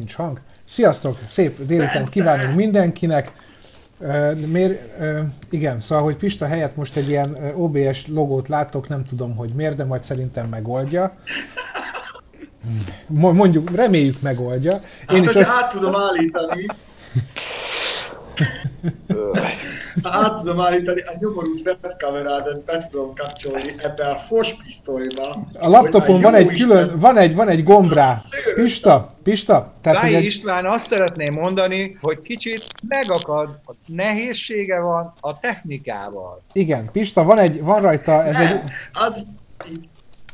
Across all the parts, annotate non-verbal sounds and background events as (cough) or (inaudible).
nincs hang. Sziasztok, szép délután kívánunk mindenkinek. Miért, igen, szóval, hogy Pista helyett most egy ilyen OBS logót látok, nem tudom, hogy miért, de majd szerintem megoldja. Mondjuk, reméljük megoldja. Én hát, is ezt... át tudom állítani. (laughs) át tudom állítani a nyomorult webkamerádat, be tudom kapcsolni ebbe a fos pisztolyba. A laptopon van egy külön, van egy, van egy gomb rá. Pista, Pista. Tehát, Gály egy... István azt szeretném mondani, hogy kicsit megakad, a nehézsége van a technikával. Igen, Pista, van, egy, van rajta, ez Nem, egy... Az...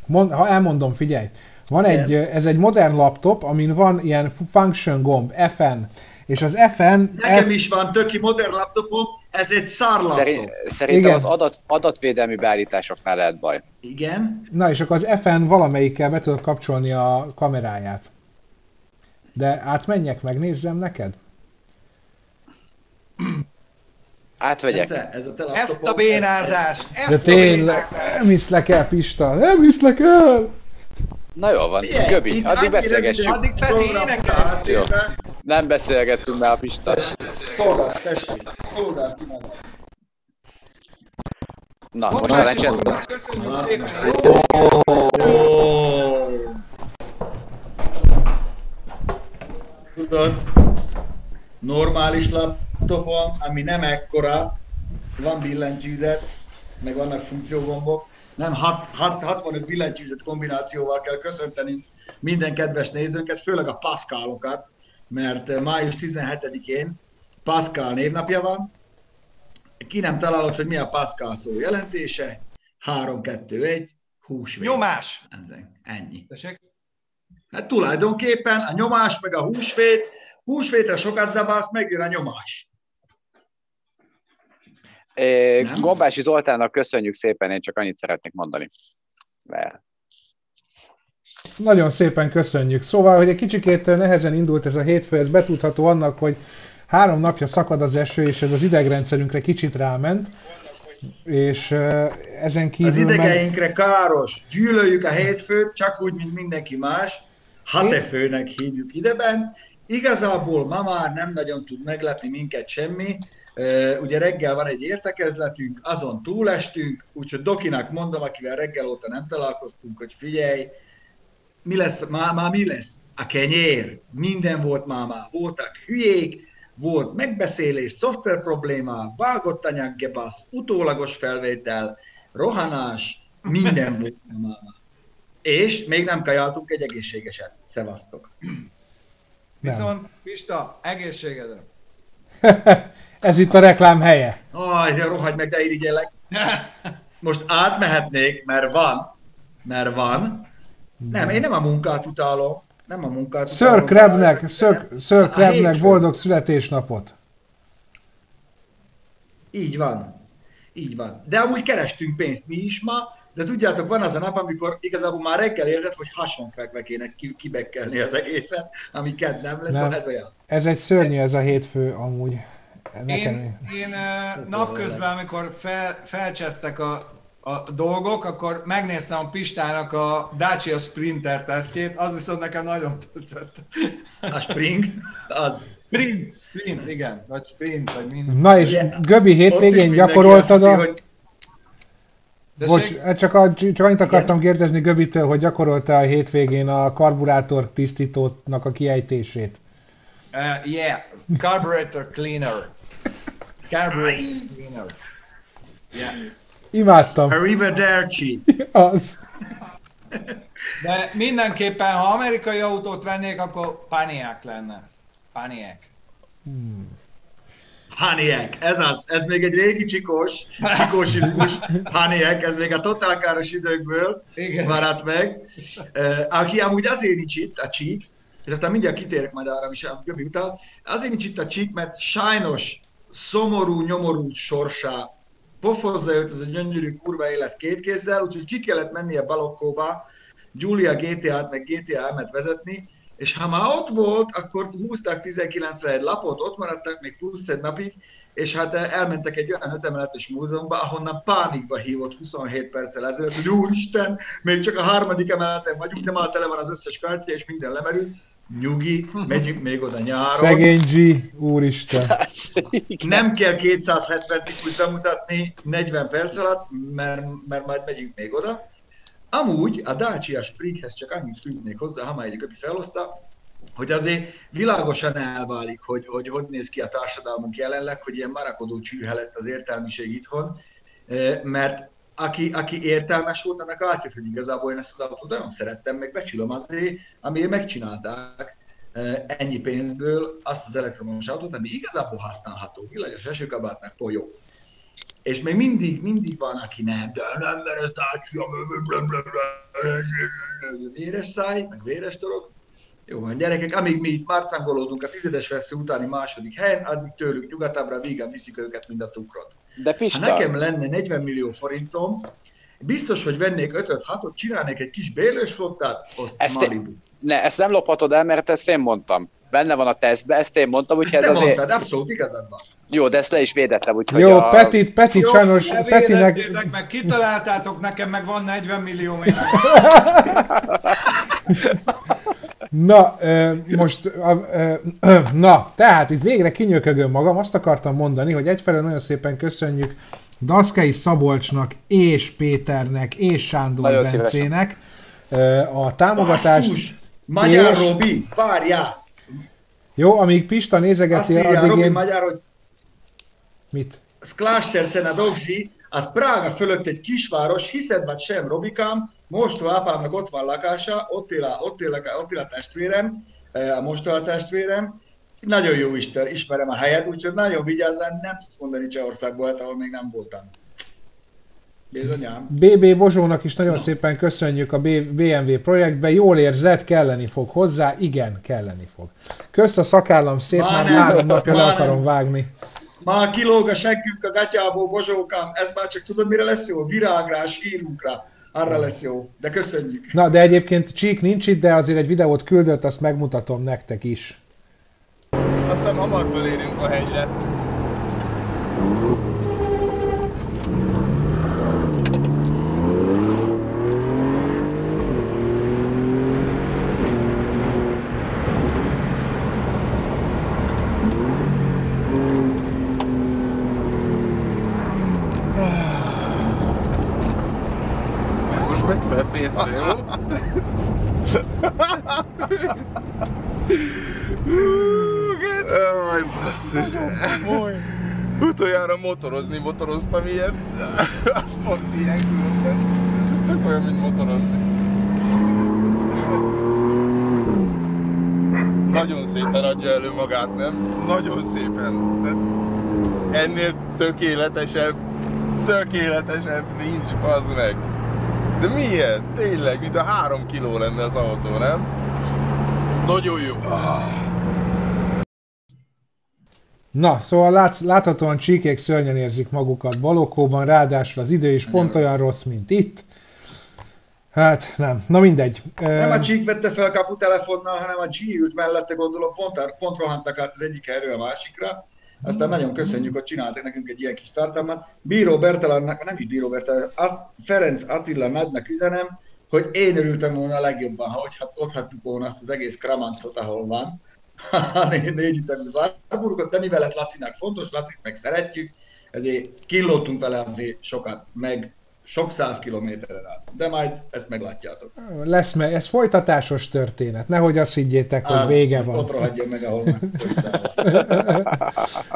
Mond, ha elmondom, figyelj. Van egy, ez egy modern laptop, amin van ilyen function gomb, FN, és az FN... Nekem F... is van töki modern laptopom, ez egy szár laptop. Szerint, szerintem Igen. az adat, adatvédelmi beállításoknál lehet baj. Igen. Na és akkor az FN valamelyikkel be tudod kapcsolni a kameráját. De átmenjek, megnézzem neked? Átvegyek. Ez a ezt a bénázást! Ezt De tényleg, nem hiszlek el, Pista, nem hiszlek el! Na jó van, yeah, Göbi, addig beszélgessük. Addig Peti énekel. Jó. Nem beszélgettünk már a Pista. Szolgál, tessék, szolgál Na, most a lencsen. Köszönjük szépen. Tudod, normális laptopon, ami nem ekkora, van billentyűzet, meg vannak funkciógombok, nem 65 billentyűzet kombinációval kell köszönteni minden kedves nézőnket, főleg a Pascalokat, mert május 17-én Pascal névnapja van. Ki nem találod, hogy mi a Pascal szó jelentése? 3, 2, 1, húsvét. Nyomás! Ennyi. Tessék? Hát tulajdonképpen a nyomás meg a húsvét, húsvétre sokat zabálsz, megjön a nyomás. Nem? Gombási Zoltánnak köszönjük szépen, én csak annyit szeretnék mondani. Mert... Nagyon szépen köszönjük. Szóval, hogy egy kicsikét nehezen indult ez a hétfő, ez betudható annak, hogy három napja szakad az eső, és ez az idegrendszerünkre kicsit ráment. És ezen kívül... Az idegeinkre meg... káros. Gyűlöljük a hétfőt, csak úgy, mint mindenki más. Hatefőnek hívjuk ideben. Igazából ma már nem nagyon tud meglepni minket semmi, Ugye reggel van egy értekezletünk, azon túlestünk, úgyhogy Dokinak mondom, akivel reggel óta nem találkoztunk, hogy figyelj, mi lesz, már, már mi lesz? A kenyér. Minden volt már, már. Voltak hülyék, volt megbeszélés, szoftver probléma, vágott anyaggebasz, utólagos felvétel, rohanás, minden volt már. És még nem kajáltunk egy egészségeset. Szevasztok! Viszont, Pista, egészségedre! (laughs) Ez itt a reklám helye. Aj, rohagy meg, de irigyelek. (laughs) Most átmehetnék, mert van. Mert van. Nem, én nem a munkát utálom. Nem a munkát Sir. Krebnek, Sir, Krebnek boldog születésnapot. Így van. Így van. De amúgy kerestünk pénzt mi is ma, de tudjátok, van az a nap, amikor igazából már reggel érzed, hogy hasonfekve kéne kibekkelni az egészet, ami kedd nem lesz, nem. ez olyan. Ez egy szörnyű ez a hétfő amúgy. Nekem... Én, én napközben, amikor fel, felcsesztek a, a dolgok, akkor megnéztem a Pistának a Dacia Sprinter tesztjét, az viszont nekem nagyon tetszett. A Spring? Az. Sprint, Sprint, igen, vagy Sprint, vagy minden. Na és yeah. Göbi hétvégén gyakoroltad a... Hogy... Bocs, hát csak, a, csak annyit akartam Igen. kérdezni Göbitől, hogy gyakorolta a hétvégén a karburátor tisztítónak a kiejtését. Uh, yeah, carburetor cleaner. Carburetor cleaner. Yeah. Imádtam. Arrivederci. (laughs) Az. De mindenképpen, ha amerikai autót vennék, akkor Paniak lenne. Paniak. Hmm. Haniek, ez az, ez még egy régi csikós, csikósizmus, Haniek, ez még a totálkáros időkből Igen. maradt meg, uh, aki amúgy azért nincs itt, a csík, és aztán mindjárt kitérek majd arra is a Göbi után, azért nincs itt a csík, mert sajnos szomorú, nyomorú sorsá pofozza őt ez a gyönyörű kurva élet két kézzel, úgyhogy ki kellett mennie Balokkóba, Julia GTA-t meg GTA M-et vezetni, és ha már ott volt, akkor húzták 19-re egy lapot, ott maradtak még plusz egy napig, és hát elmentek egy olyan ötemeletes múzeumba, ahonnan pánikba hívott 27 perccel ezelőtt, hogy úristen, még csak a harmadik emeleten vagyunk, de már tele van az összes kártya, és minden lemerült. Nyugi, megyünk még oda nyáron. Szegény G, úristen. Nem kell 270 típus bemutatni 40 perc alatt, mert, mert majd megyünk még oda. Amúgy a Dacia Sprighez csak annyit fűznék hozzá, ha már egy Göpi feloszta, hogy azért világosan elválik, hogy, hogy hogy néz ki a társadalmunk jelenleg, hogy ilyen marakodó csűhe lett az értelmiség itthon, mert aki, aki értelmes volt, annak átjött, hogy igazából én ezt az autót nagyon szerettem, meg becsülöm azért, amiért megcsinálták ennyi pénzből azt az elektromos autót, ami igazából használható, villanyos esőkabátnak polyó. És még mindig, mindig van, aki nem, de nem, mert ezt átsia, véres száj, meg véres torok. Jó van, gyerekek, amíg mi itt márcangolódunk a tizedes vesző utáni második helyen, addig tőlük nyugatabbra vígan viszik őket, mint a cukrot. De Pista... Ha nekem lenne 40 millió forintom, biztos, hogy vennék 5 6 csinálnék egy kis bélős flottát, azt ezt Malibu. Ne, ezt nem lophatod el, mert ezt én mondtam. Benne van a tesztbe, ezt én mondtam, úgyhogy ez azért... mondtad, abszolút igazad van. Jó, de ezt le is védettem, úgyhogy Jó, a... Petit, Petit Jó, sajnos... Petinek... meg kitaláltátok, nekem meg van 40 millió (laughs) Na, most, na, tehát itt végre kinyökögöm magam, azt akartam mondani, hogy egyfelől nagyon szépen köszönjük Daszkei Szabolcsnak, és Péternek, és Sándor nagyon Bencének a támogatást. Basszus! Magyar és... Robi, várjál! Jó, amíg Pista nézegeti, Azt írja, addig Robi, én... magyar, hogy Mit? Sklástercen a Dobzsi, az Prága fölött egy kisváros, hiszed vagy sem, Robikám, Mosto apámnak ott van lakása, ott él a, ott él a, ott él a testvérem, e, a Mosto a testvérem, nagyon jó Isten, ismerem a helyet, úgyhogy nagyon vigyázzál, nem tudsz mondani Csehországból, ahol még nem voltam. Bizonyám. BB Bozsónak is nagyon szépen köszönjük a BMW projektbe. Jól érzed, kelleni fog hozzá? Igen, kelleni fog. Kösz a szakállam szép, már, már három napja le akarom vágni. Már kilóg a seggünk a gatyából, Bozsókám, ez már csak tudod mire lesz jó? Virágra, sírunkra. Arra lesz jó, de köszönjük. Na, de egyébként Csík nincs itt, de azért egy videót küldött, azt megmutatom nektek is. Azt hiszem hamar fölérünk a hegyre. Aj, basszus. Utoljára motorozni motoroztam ilyet. Az pont ilyen különben. Ez tök olyan, mint motorozni. Nagyon szépen adja elő magát, nem? Nagyon szépen. Tehát ennél tökéletesebb, tökéletesebb nincs, bazd meg. De milyen? Tényleg, mint a három kiló lenne az autó, nem? Nagyon jó. Na, szóval látsz, láthatóan csíkék szörnyen érzik magukat Balokóban, ráadásul az idő is pont olyan rossz, mint itt. Hát nem, na mindegy. Nem a Csík vette fel kapu telefonnal, hanem a G ült mellette, gondolom, pont, pont rohantak át az egyik erről a másikra. Aztán nagyon köszönjük, hogy csináltak nekünk egy ilyen kis tartalmat. Bíró Bertalannak, nem is Bíró Bertalan, Ferenc Attila nagynak üzenem, hogy én örültem volna a legjobban, ha ott hagytuk volna azt az egész kramancot, ahol van. (laughs) négy ütemű Warburgot, de mivel lett Lacinak fontos, Lacit meg szeretjük, ezért killottunk vele azért sokat, meg sok száz kilométerre át. De majd ezt meglátjátok. Lesz meg, ez folytatásos történet. Nehogy azt higgyétek, hogy vége van. Ott rohadja meg, ahol (laughs)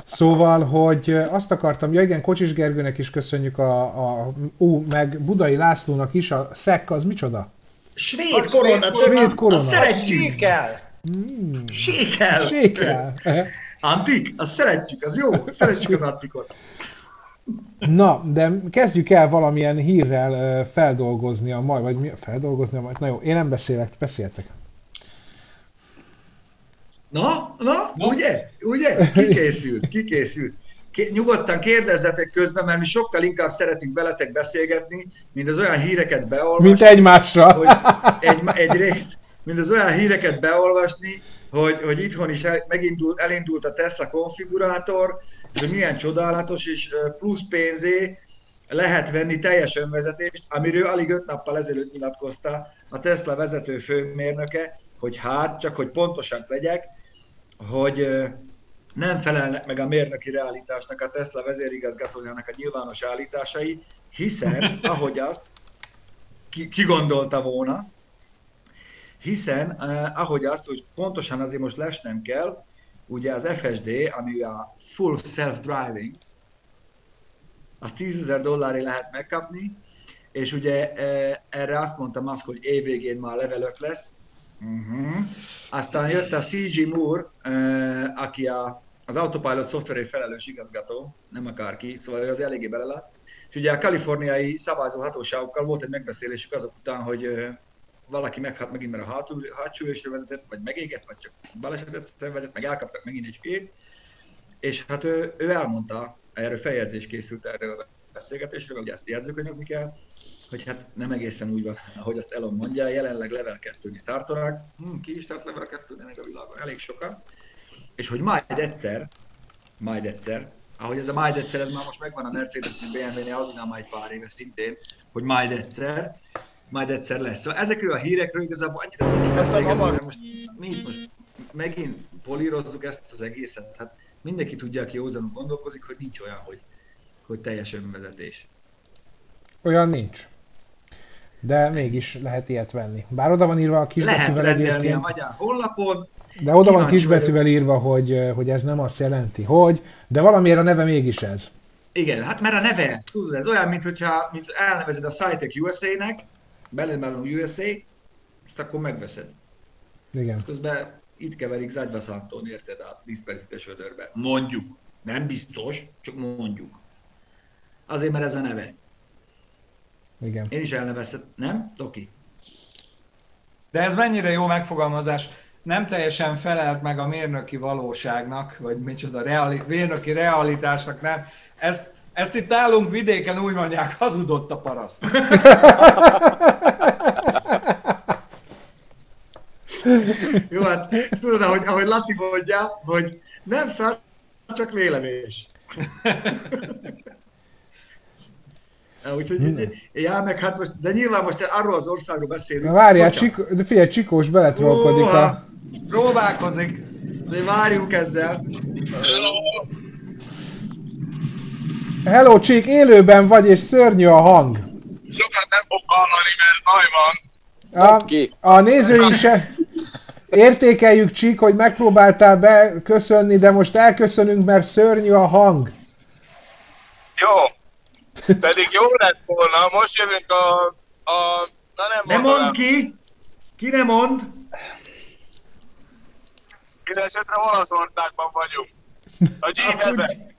Szóval, hogy azt akartam, ja igen, Kocsis Gergőnek is köszönjük a, a ú, meg Budai Lászlónak is, a szek az micsoda? Svéd korona. Svéd korona. Szeretjük. Mm. Sékel. Sékel. Antik? Azt szeretjük, az jó. (laughs) Szeretjük az antikot. Na, de kezdjük el valamilyen hírrel feldolgozni a majd, vagy mi, feldolgozni a majd. Na jó, én nem beszélek, beszéltek. Na, na, na, ugye? Ugye? (laughs) Kikészült, kikészült. Nyugodtan kérdezzetek közben, mert mi sokkal inkább szeretünk veletek beszélgetni, mint az olyan híreket beolvasni. Mint egymásra. Hogy egy, egy részt, mint az olyan híreket beolvasni, hogy, hogy itthon is el, megindult, elindult a Tesla konfigurátor, hogy milyen csodálatos, és plusz pénzé lehet venni teljes önvezetést, amiről alig öt nappal ezelőtt nyilatkozta a Tesla vezető főmérnöke, hogy hát, csak hogy pontosan legyek, hogy nem felelnek meg a mérnöki realitásnak a Tesla vezérigazgatójának a nyilvános állításai, hiszen, (laughs) ahogy azt kigondolta volna, hiszen, ahogy azt, hogy pontosan azért most lesnem kell, ugye az FSD, ami a Full Self-Driving, az 10 ezer dollárért lehet megkapni, és ugye erre azt mondtam azt, hogy évvégén már levelök lesz. Uh-huh. Aztán jött a CG Moore, aki a, az Autopilot szoftveré felelős igazgató, nem akárki, szóval ő az eléggé belelát. És ugye a kaliforniai szabályzó hatóságokkal volt egy megbeszélésük azok után, hogy valaki meghalt megint, mert a hátul, hátsó vezetett, vagy megégett, vagy csak balesetet szenvedett, meg elkaptak megint egy fét. És hát ő, ő elmondta, erről feljegyzés készült erről a beszélgetésről, hogy ezt jegyzőkönyvezni kell, hogy hát nem egészen úgy van, ahogy azt Elon mondja, jelenleg level 2-nél tartanak, hm, ki is tart level 2 még a világon, elég sokan, és hogy majd egyszer, majd egyszer, ahogy ez a majd egyszer, ez már most megvan a Mercedes-nél, BMW-nél, aznál majd pár éve szintén, hogy majd egyszer, majd egyszer lesz. Szóval ezekről a hírekről igazából annyira szeretnék beszélgetni, most mi itt most megint polírozzuk ezt az egészet. Hát mindenki tudja, aki józanul gondolkozik, hogy nincs olyan, hogy, hogy teljes önvezetés. Olyan nincs. De mégis lehet ilyet venni. Bár oda van írva a kisbetűvel egyébként. a magyar honlapon. De oda van kisbetűvel írva, hogy, hogy ez nem azt jelenti, hogy, de valamiért a neve mégis ez. Igen, hát mert a neve ez, tudod, ez olyan, mint hogyha mint elnevezed a Cytec USA-nek, van USA, és akkor megveszed. Igen. Közben itt keverik Zagyvaszantón, érted, a 10 percites ödörbe. Mondjuk. Nem biztos, csak mondjuk. Azért, mert ez a neve. Igen. Én is elneveztem, nem? Toki. De ez mennyire jó megfogalmazás. Nem teljesen felelt meg a mérnöki valóságnak, vagy micsoda, reali- mérnöki realitásnak, nem. Ezt, ezt itt nálunk vidéken úgy mondják, hazudott a paraszt. Jó, hát tudod, ahogy, ahogy Laci mondja, hogy nem szar, csak vélemés. (laughs) Úgyhogy, ja, meg hát most, de nyilván most arról az országról beszélünk. Na várjál, Csik, de figyelj, Csikós beletrolkodik a... Próbálkozik. De várjunk ezzel. Hello. Hello, Csik, élőben vagy, és szörnyű a hang. Sokat nem fog hallani, mert baj van. A, a nézőink se... Értékeljük, Csik, hogy megpróbáltál beköszönni, de most elköszönünk, mert szörnyű a hang. Jó, pedig jó lett volna, most jövünk a... a na nem ne mondd ki! Ki ne mond? Mindenesetre Olaszországban vagyunk. A G vezet.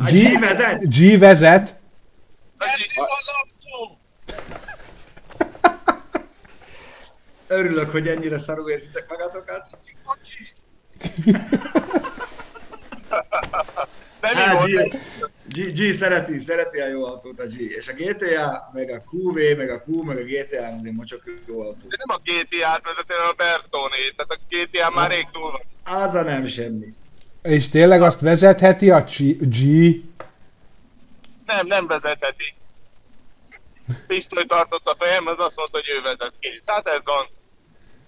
A G vezet? G vezet. A G az (laughs) Örülök, hogy ennyire szarul érzitek magatokat. (laughs) Nem hát, G, G, G, szereti, szereti a jó autót a G. És a GTA, meg a QV, meg a Q, meg a GTA azért mocsok jó autó. De nem a GTA-t vezeti, hanem a Bertoni, tehát a GTA már rég túl van. Az a nem semmi. És tényleg azt vezetheti a G? Nem, nem vezetheti. Pisztoly tartott a fejem, az azt mondta, hogy ő vezet kész. Hát ez van.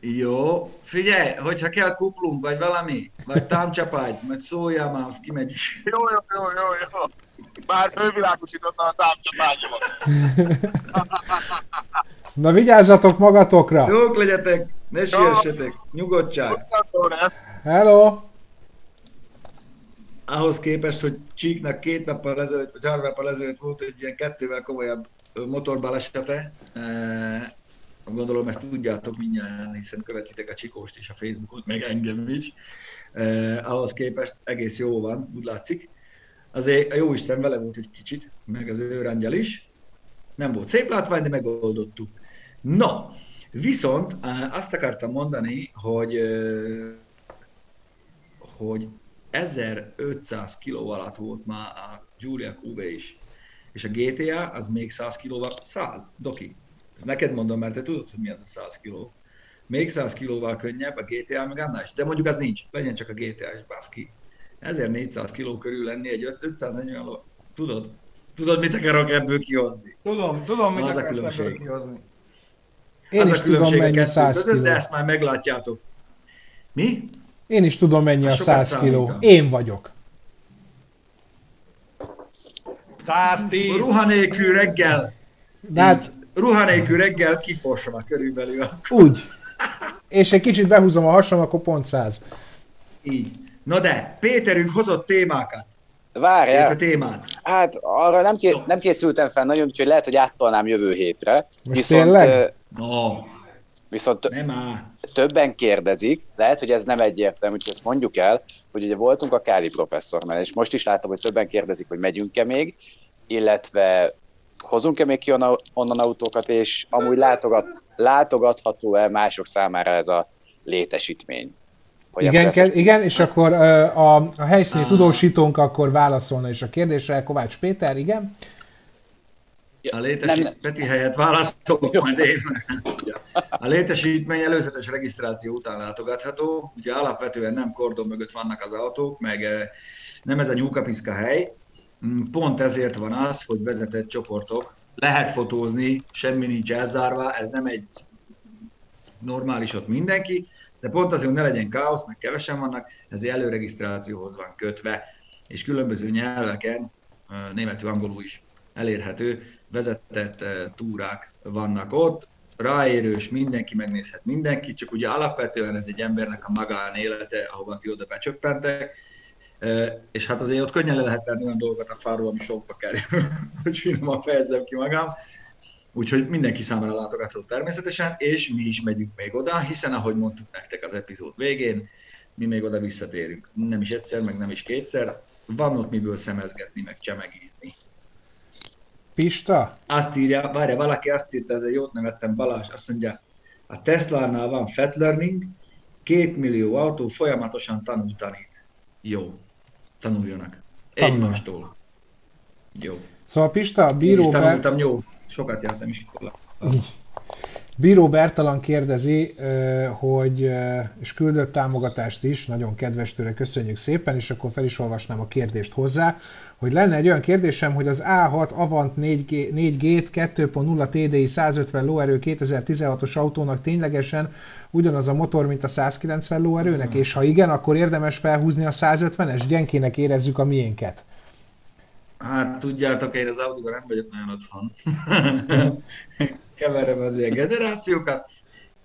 Jó, figyelj, hogyha kell kuplunk, vagy valami, vagy támcsapágy, majd szóljál már, azt kimegy. Jó, jó, jó, jó, jó. Már fővilágosította a támcsapágyomat. Na vigyázzatok magatokra! Jók legyetek, ne siessetek, nyugodtság. Hello! Ahhoz képest, hogy Csíknak két nappal ezelőtt, vagy három nappal ezelőtt volt egy ilyen kettővel komolyabb motorbalesete, Gondolom ezt tudjátok mindjárt, hiszen követitek a Csikóst is a Facebookot, meg engem is. Eh, ahhoz képest egész jó van, úgy látszik. Azért a jó Isten vele volt egy kicsit, meg az őrangyal is. Nem volt szép látvány, de megoldottuk. Na, viszont azt akartam mondani, hogy, hogy 1500 kiló alatt volt már a Giulia QV is. És a GTA az még 100 kilóval, 100, doki, ezt neked mondom, mert te tudod, hogy mi az a 100 kiló. Még 100 kilóval könnyebb a GTA, meg annál is. De mondjuk az nincs. Legyen csak a GTA és baszki. 1400 kiló körül lenni egy 540 ló. Tudod? Tudod, mit akarok ebből kihozni? Tudom, tudom, mit akarsz ebből kihozni. Én az is a különbség tudom, a mennyi kettő 100 között, de ezt már meglátjátok. Mi? Én is tudom, mennyi a Az sokat 100 kiló. Én vagyok. 110. Ruha nélkül reggel, De hát ruha nélkül reggel kiforsol körülbelül. úgy. És egy kicsit behúzom a hasam, akkor pont 100. Így. Na de, Péterünk hozott témákat. Várjál, Illetve témát. hát arra nem, ké- nem készültem fel nagyon, úgyhogy lehet, hogy áttolnám jövő hétre. Most tényleg? ö, No, viszont nem többen kérdezik, lehet, hogy ez nem egyértelmű, hogy ezt mondjuk el, hogy ugye voltunk a Káli professzornál, és most is látom, hogy többen kérdezik, hogy megyünk-e még, illetve hozunk-e még ki onnan, autókat, és amúgy látogat, látogatható-e mások számára ez a létesítmény. Hogy Igen, ke- igen, és akkor a, a helyszíni Ah. tudósítónk akkor válaszolna is a kérdésre. Kovács Péter, igen. A Nem, létesít... nem. Peti helyett válaszolok majd én. A létesítmény előzetes regisztráció után látogatható. Ugye alapvetően nem kordon mögött vannak az autók, meg eh, nem ez a nyúkapiszka hely. Mm, Pont ezért van az, hogy vezetett csoportok, lehet fotózni, semmi nincs elzárva, ez nem egy normális ott mindenki, de pont azért, hogy ne legyen káosz, meg kevesen vannak, ezért előregisztrációhoz van kötve, és különböző nyelveken, ö, németül, angolul is elérhető, vezetett ö, túrák vannak ott, ráérős, mindenki megnézhet mindenki, csak ugye alapvetően ez egy embernek a magánélete, ahova ti oda becsöppentek, Ö, és hát azért ott könnyen le lehet venni olyan dolgokat a fáról, ami sokba kerül, (laughs) hogy finoman fejezzem ki magam. Úgyhogy mindenki számára látogatható természetesen, és mi is megyünk még oda, hiszen ahogy mondtuk nektek az epizód végén, mi még oda visszatérünk. Nem is egyszer, meg nem is kétszer. Van ott miből szemezgetni, meg csemegízni. Pista? Azt írja, várja, valaki azt írta, ezzel jót nevettem, Balázs, azt mondja, a Tesla-nál van fat learning, két millió autó folyamatosan tanul tanít. Jó, tanuljanak. Egymástól. Jó. Szóval Pista, a Én bíró, is Ber... tanultam, jó. Sokat jártam iskolába. Bíró Bertalan kérdezi, hogy, és küldött támogatást is, nagyon kedves tőle, köszönjük szépen, és akkor fel is olvasnám a kérdést hozzá, hogy lenne egy olyan kérdésem, hogy az A6 Avant 4G, 4G 2.0 TDI 150 lóerő 2016-os autónak ténylegesen ugyanaz a motor, mint a 190 lóerőnek, és ha igen, akkor érdemes felhúzni a 150-es, gyenkének érezzük a miénket. Hát tudjátok, én az Audi-ban nem vagyok nagyon otthon. (laughs) Keverem az ilyen generációkat.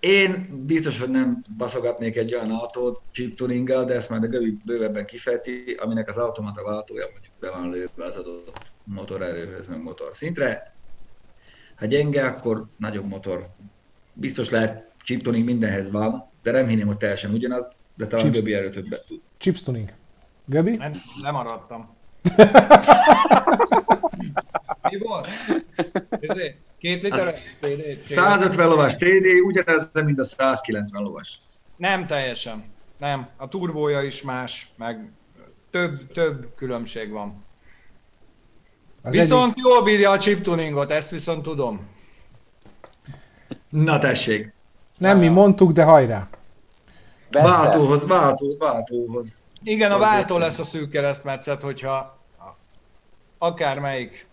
Én biztos, hogy nem baszogatnék egy olyan autót chip tuninggal, de ezt majd a Gövi bővebben kifejti, aminek az automata váltója mondjuk be van lőve az adott motorerőhöz, meg motor szintre. Ha gyenge, akkor nagyobb motor. Biztos lehet chip tuning mindenhez van, de nem hinném, hogy teljesen ugyanaz, de talán Chips. Göbi erről többet tud. Chips tuning. Göbi? Nem, lemaradtam. (laughs) Mi volt? Ezért, két liter? Az- TD? 150 lovas TD, ugyanez, mint a 190 lovas. Nem teljesen. Nem. A turbója is más, meg több, több különbség van. Az Viszont jól bírja a chip tuningot, ezt viszont tudom. Na tessék, egyik, nem mi mondtuk, de hajrá. Bence, váltóhoz, váltó, váltóhoz. Igen, a váltó lesz a szűk keresztmetszet, hogyha akármelyik,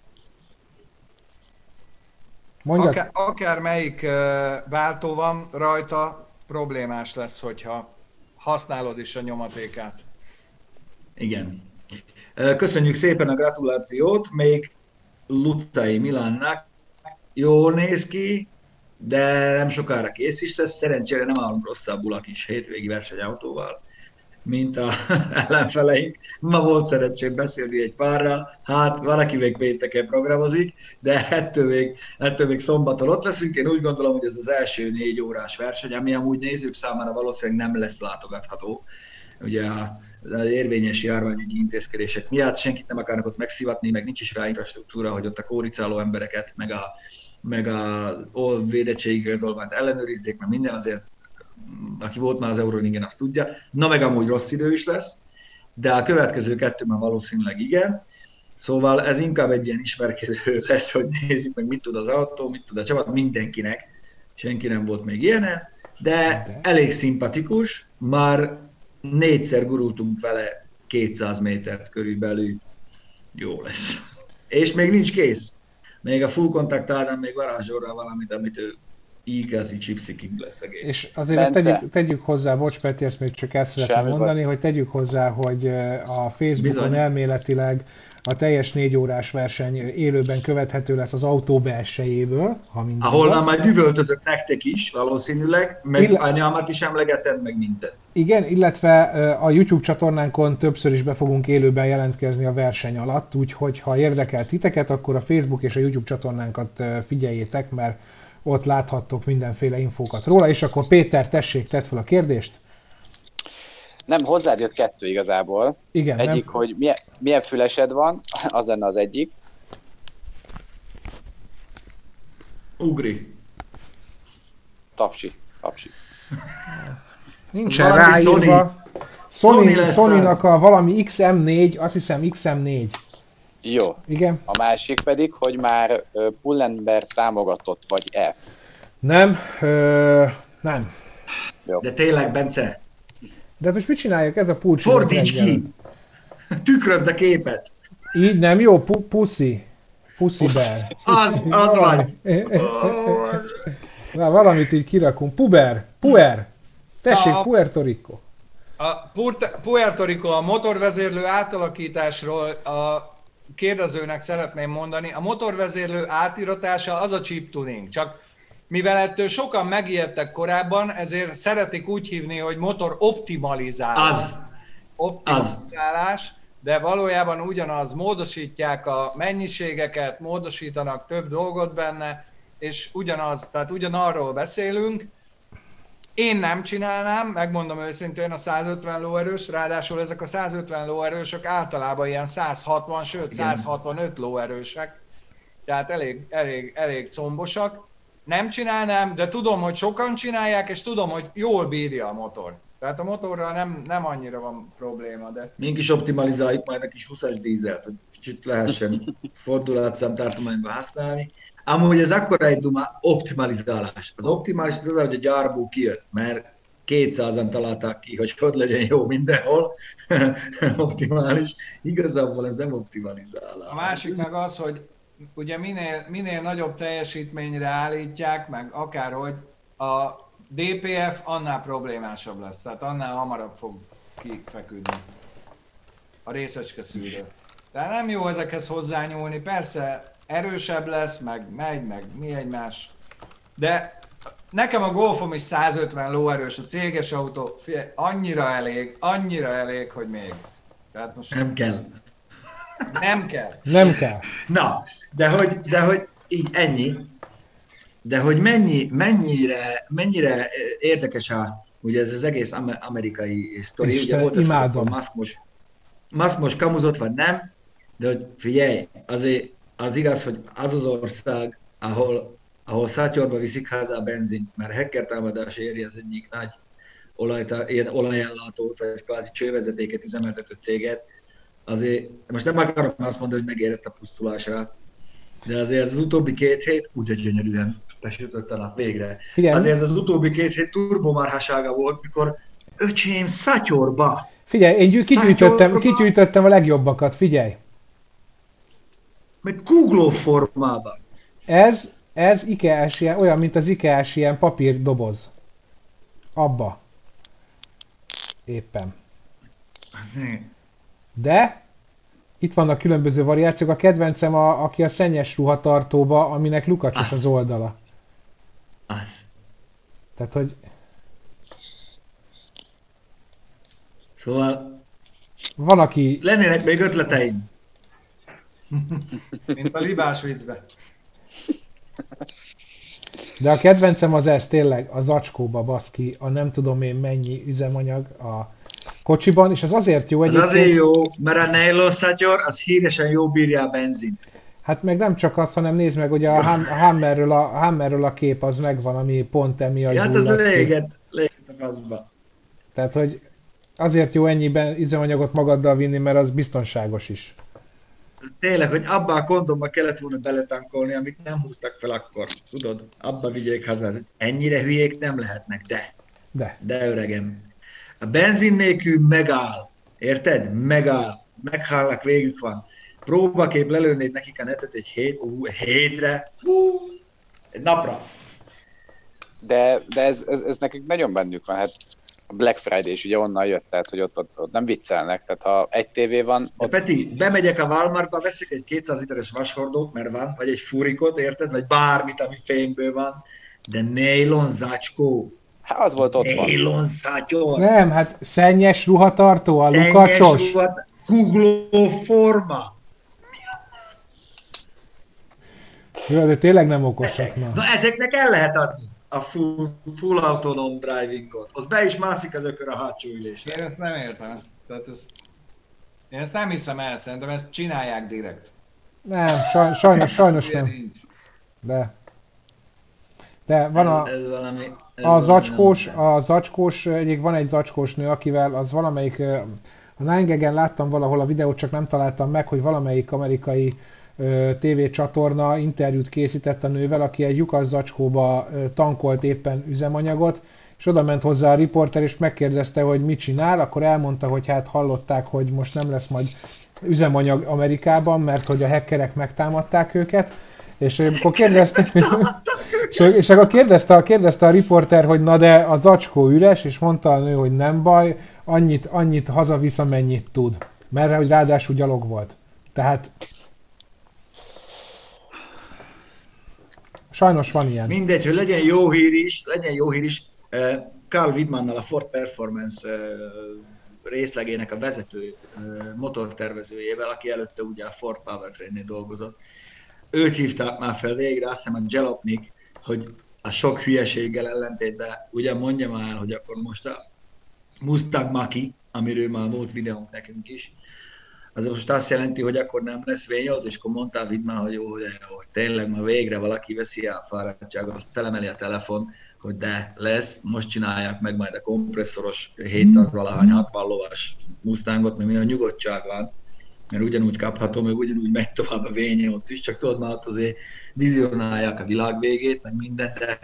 Mondjad. akár, akármelyik ö, váltó van rajta, problémás lesz, hogyha használod is a nyomatékát. Igen. Köszönjük szépen a gratulációt, még Lucai Milánnak. Jól néz ki, de nem sokára kész is lesz. Szerencsére nem állunk rosszabbul a kis hétvégi versenyautóval, mint a (laughs) ellenfeleink. Ma volt szerencsém beszélni egy párral, hát valaki még pénteken programozik, de ettől még, ettől még szombaton ott leszünk. Én úgy gondolom, hogy ez az első négy órás verseny, ami amúgy nézők számára valószínűleg nem lesz látogatható. Ugye az érvényes járványügyi intézkedések miatt senkit nem akarnak ott megszivatni, meg nincs is rá infrastruktúra, hogy ott a kóricáló embereket, meg a, meg a all védettségigazolványt ellenőrizzék, mert minden azért, aki volt már az Euroringen, azt tudja. Na meg amúgy rossz idő is lesz, de a következő kettőben valószínűleg igen. Szóval ez inkább egy ilyen ismerkedő (laughs) lesz, hogy nézzük meg, mit tud az autó, mit tud a csapat, mindenkinek. Senki nem volt még ilyenen, de elég szimpatikus, már négyszer gurultunk vele 200 métert körülbelül, jó lesz. És még nincs kész. Még a full contact Ádám még varázsolra valamit, amit ő igazi Gypsy King lesz egész. És azért tegyük, tegyük hozzá, bocs Peti, ezt még csak el szeretném mondani, vagy. hogy tegyük hozzá, hogy a Facebookon Bizony. elméletileg a teljes négy órás verseny élőben követhető lesz az autó belsejéből, ha minden Ahol már majd üvöltözök nektek is, valószínűleg, meg Ill- anyámat is emlegetem, meg mindent. Igen, illetve a YouTube csatornánkon többször is be fogunk élőben jelentkezni a verseny alatt, úgyhogy ha érdekel titeket, akkor a Facebook és a YouTube csatornánkat figyeljétek, mert ott láthattok mindenféle infókat róla, és akkor Péter, tessék, tedd fel a kérdést. Nem, hozzád jött kettő igazából. Igen, Egyik, nem... hogy milyen, milyen fülesed van, (laughs) az lenne az egyik. Ugri. Tapsi. Tapsi. Nincsen ráírva. Sony, Sony, Sony a valami XM4, azt hiszem XM4. Jó. Igen. A másik pedig, hogy már Pullenber támogatott vagy-e? Nem, ö, nem. Jó. De tényleg, Bence, de most mit csináljuk? Ez a pulcsi. Fordíts ki! Tükrözd a képet! Így nem jó? Pu- puszi. Puszi bear. Az, az vagy. (laughs) Na, valamit így kirakunk. Puber. Puer. Tessék, a, Puerto Rico. A Puerto Rico a motorvezérlő átalakításról a kérdezőnek szeretném mondani. A motorvezérlő átiratása az a chip tuning, csak mivel ettől sokan megijedtek korábban, ezért szeretik úgy hívni, hogy motor optimalizálás. Az. Optimalizálás, az. de valójában ugyanaz, módosítják a mennyiségeket, módosítanak több dolgot benne, és ugyanaz, tehát ugyanarról beszélünk. Én nem csinálnám, megmondom őszintén, a 150 lóerős, ráadásul ezek a 150 lóerősök általában ilyen 160, sőt 165 lóerősek, tehát elég, elég, elég combosak nem csinálnám, de tudom, hogy sokan csinálják, és tudom, hogy jól bírja a motor. Tehát a motorral nem, nem annyira van probléma, de... Mink is optimalizáljuk majd a kis 20-as dízelt, hogy kicsit lehessen fordulatszámtartományba használni. Amúgy ez akkora egy duma optimalizálás. Az optimális az az, hogy a gyárból kijött, mert 200-an találták ki, hogy hogy legyen jó mindenhol, (laughs) optimális. Igazából ez nem optimalizálás. A másik meg az, hogy ugye minél, minél nagyobb teljesítményre állítják, meg akárhogy, a DPF annál problémásabb lesz, tehát annál hamarabb fog kifeküdni a részecske szűrő. Tehát nem jó ezekhez hozzányúlni, persze erősebb lesz, meg megy, meg mi egymás. De nekem a Golfom is 150 lóerős, a céges autó, fie, annyira elég, annyira elég, hogy még. Tehát most... Nem kell. Nem kell. Nem kell. Na, de hogy, de hogy így ennyi. De hogy mennyi, mennyire, mennyire érdekes a, ugye ez az egész amerikai sztori, Isten, ugye volt az, imádom. Musk most, Musk most kamuzott, vagy nem, de hogy figyelj, azért az igaz, hogy az az ország, ahol, ahol szátyorba viszik haza a benzin, mert hacker támadás éri az egyik nagy olajta, ilyen olajellátót, vagy kvázi csővezetéket üzemeltető céget, azért most nem akarom azt mondani, hogy megérett a pusztulásra, de azért ez az utóbbi két hét úgy gyönyörűen besütött a nap végre. Figyelj. Azért ez az utóbbi két hét turbomárhasága volt, mikor öcsém szatyorba. Figyelj, én kigyűjtöttem, kigyűjtöttem a legjobbakat, figyelj. Meg google formában. Ez, ez ikea ilyen, olyan, mint az ikea ilyen papír doboz. Abba. Éppen. De itt vannak különböző variációk. A kedvencem, a, aki a szennyes ruhatartóba, aminek lukacsos az, az oldala. Az. Tehát, hogy... Szóval... Van, aki... Lennének még ötleteim. (laughs) Mint a libás viccbe. De a kedvencem az ez tényleg, a zacskóba baszki, a nem tudom én mennyi üzemanyag, a kocsiban, és az azért jó egyébként... Az azért jó, mert a nylon szatyor, az híresen jó bírja a benzint. Hát meg nem csak az, hanem nézd meg, hogy a, Hammerről a, Hammerről a kép az megvan, ami pont emiatt Ja, hát ez léget, léget a gazba. Tehát, hogy azért jó ennyiben üzemanyagot magaddal vinni, mert az biztonságos is. Tényleg, hogy abba a kondomba kellett volna beletankolni, amit nem húztak fel akkor. Tudod, abba vigyék haza. Ennyire hülyék nem lehetnek, de. De. De öregem. A benzin nélkül megáll. Érted? Megáll. Meghálnak, végük van. Próbakép lelőnéd nekik a netet egy hét, ú, hétre, ú, egy napra. De, de ez, ez, ez nekünk nagyon bennük van, hát a Black Friday is ugye onnan jött, tehát hogy ott, ott, ott nem viccelnek, tehát ha egy tévé van... Ott... De Peti, bemegyek a Walmartba, veszek egy 200 literes vashordót, mert van, vagy egy furikot, érted? Vagy bármit, ami fényből van, de nylon zacskó. Hát az volt ott Nylon. Nem, hát szennyes ruhatartó, a lukacsos. Google forma. Jó, de tényleg nem okosak na. Na ezeknek el lehet adni a full, full autonom drivingot. Az be is mászik az ökör a hátsó ülésre. Én ezt nem értem. Ezt, tehát ezt, én ezt nem hiszem el, szerintem ezt csinálják direkt. Nem, saj, sajnos, sajnos nem. De. De van a, ez, ez valami, ez a zacskós, a zacskós, egyik van egy zacskós nő, akivel az valamelyik, a nine láttam valahol a videót, csak nem találtam meg, hogy valamelyik amerikai tévécsatorna interjút készített a nővel, aki egy lyukas zacskóba tankolt éppen üzemanyagot, és oda ment hozzá a riporter, és megkérdezte, hogy mit csinál, akkor elmondta, hogy hát hallották, hogy most nem lesz majd üzemanyag Amerikában, mert hogy a hackerek megtámadták őket, és akkor kérdezte, (laughs) és, és akkor kérdezte, kérdezte a riporter, hogy na de a zacskó üres, és mondta a nő, hogy nem baj, annyit, annyit hazavisz, amennyit tud. Mert hogy ráadásul gyalog volt. Tehát Sajnos van ilyen. Mindegy, hogy legyen jó hír is, legyen jó hír is. Carl Widmannal a Ford Performance részlegének a vezető motortervezőjével, aki előtte ugye a Ford Powertrain-nél dolgozott. Őt hívták már fel végre, azt hiszem a Jalopnik, hogy a sok hülyeséggel ellentétben ugye mondja már, hogy akkor most a Mustang Maki, amiről már volt videónk nekünk is, az most azt jelenti, hogy akkor nem lesz V8, és akkor mondtál Vidman, hogy jó, de hogy tényleg ma végre valaki veszi a fáradtságot, felemeli a telefon, hogy de lesz, most csinálják meg majd a kompresszoros 700 valahány 60 lovas Mustangot, mert mi a nyugodtság van, mert ugyanúgy kapható, meg ugyanúgy megy tovább a V8 is, csak tudod, már ott azért vizionálják a világ végét, meg mindent, de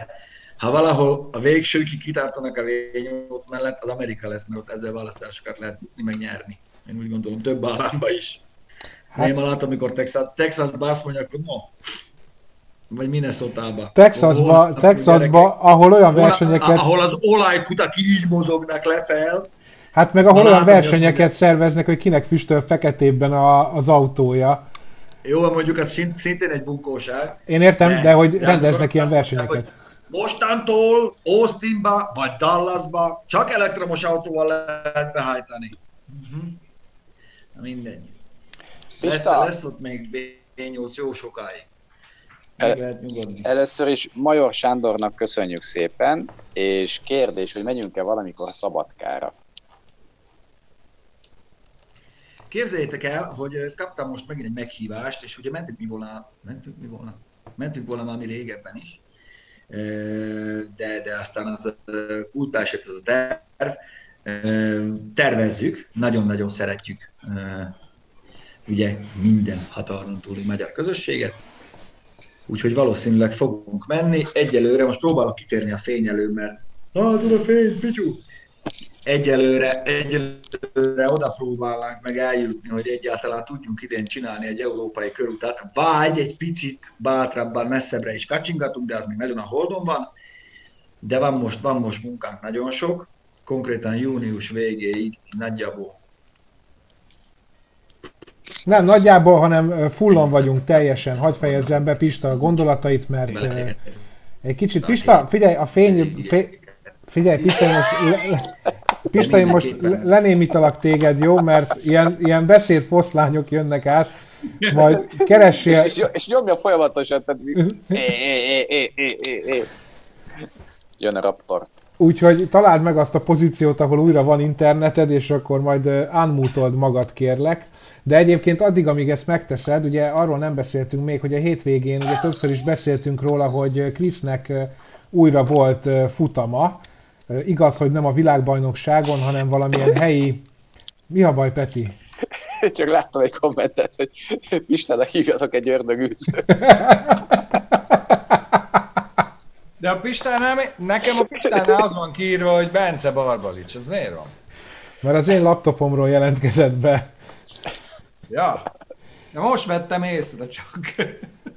ha valahol a végsőkig kitartanak a V8 mellett, az Amerika lesz, mert ott ezzel választásokat lehet megnyerni. Én úgy gondolom, több államba is. Hát... Én látom, amikor Texas, Texasba azt mondják, hogy no, vagy Minnesota-ba. Texasba, ahol, Texasba, ahol olyan versenyeket... Ahol az olajkutak így mozognak le fel. Hát meg ahol Na, olyan versenyeket szerveznek, hogy kinek füstöl feketében a, az autója. Jó, mondjuk az szintén egy bunkóság. Én értem, de, de hogy de rendeznek ilyen versenyeket. Mondják, mostantól Austinba vagy Dallasba csak elektromos autóval lehet behajtani. Uh-huh. Na mindegy. Lesz, lesz ott még B8 jó sokáig. El, először is Major Sándornak köszönjük szépen, és kérdés, hogy megyünk-e valamikor Szabadkára? Képzeljétek el, hogy kaptam most megint egy meghívást, és ugye mentünk mi volna, mentünk mi volna, mentünk volna valami régebben is, de, de aztán az esett az a terv, tervezzük, nagyon-nagyon szeretjük ugye minden határon túli magyar közösséget, úgyhogy valószínűleg fogunk menni. Egyelőre most próbálok kitérni a fény elő, mert látod a fény, pityú! Egyelőre, egyelőre oda próbálnánk meg eljutni, hogy egyáltalán tudjunk idén csinálni egy európai körutat, vagy egy picit bátrabban, messzebbre is kacsingatunk, de az még nagyon a holdon van, de van most, van most munkánk nagyon sok, konkrétan június végéig nagyjából. Nem nagyjából, hanem fullon vagyunk teljesen. Hagy fejezzem be Pista a gondolatait, mert egy kicsit, Pista, figyelj, a fény, figyelj, Pista, én most, Pista, én most lenémítalak téged, jó? Mert ilyen, ilyen beszédfoszlányok jönnek át, majd keressél... És, és, és nyomja folyamatosan, tehát... Jön a raptor. Úgyhogy találd meg azt a pozíciót, ahol újra van interneted, és akkor majd unmutold magad, kérlek. De egyébként addig, amíg ezt megteszed, ugye arról nem beszéltünk még, hogy a hétvégén ugye többször is beszéltünk róla, hogy Krisznek újra volt futama. Igaz, hogy nem a világbajnokságon, hanem valamilyen helyi... Mi a baj, Peti? (laughs) Csak láttam egy kommentet, hogy Pistának hívjatok egy ördögűzőt. De a Pistánál, nekem a Pistánál az van kiírva, hogy Bence Barbalics, ez miért van? Mert az én laptopomról jelentkezett be. Ja. De most vettem észre csak.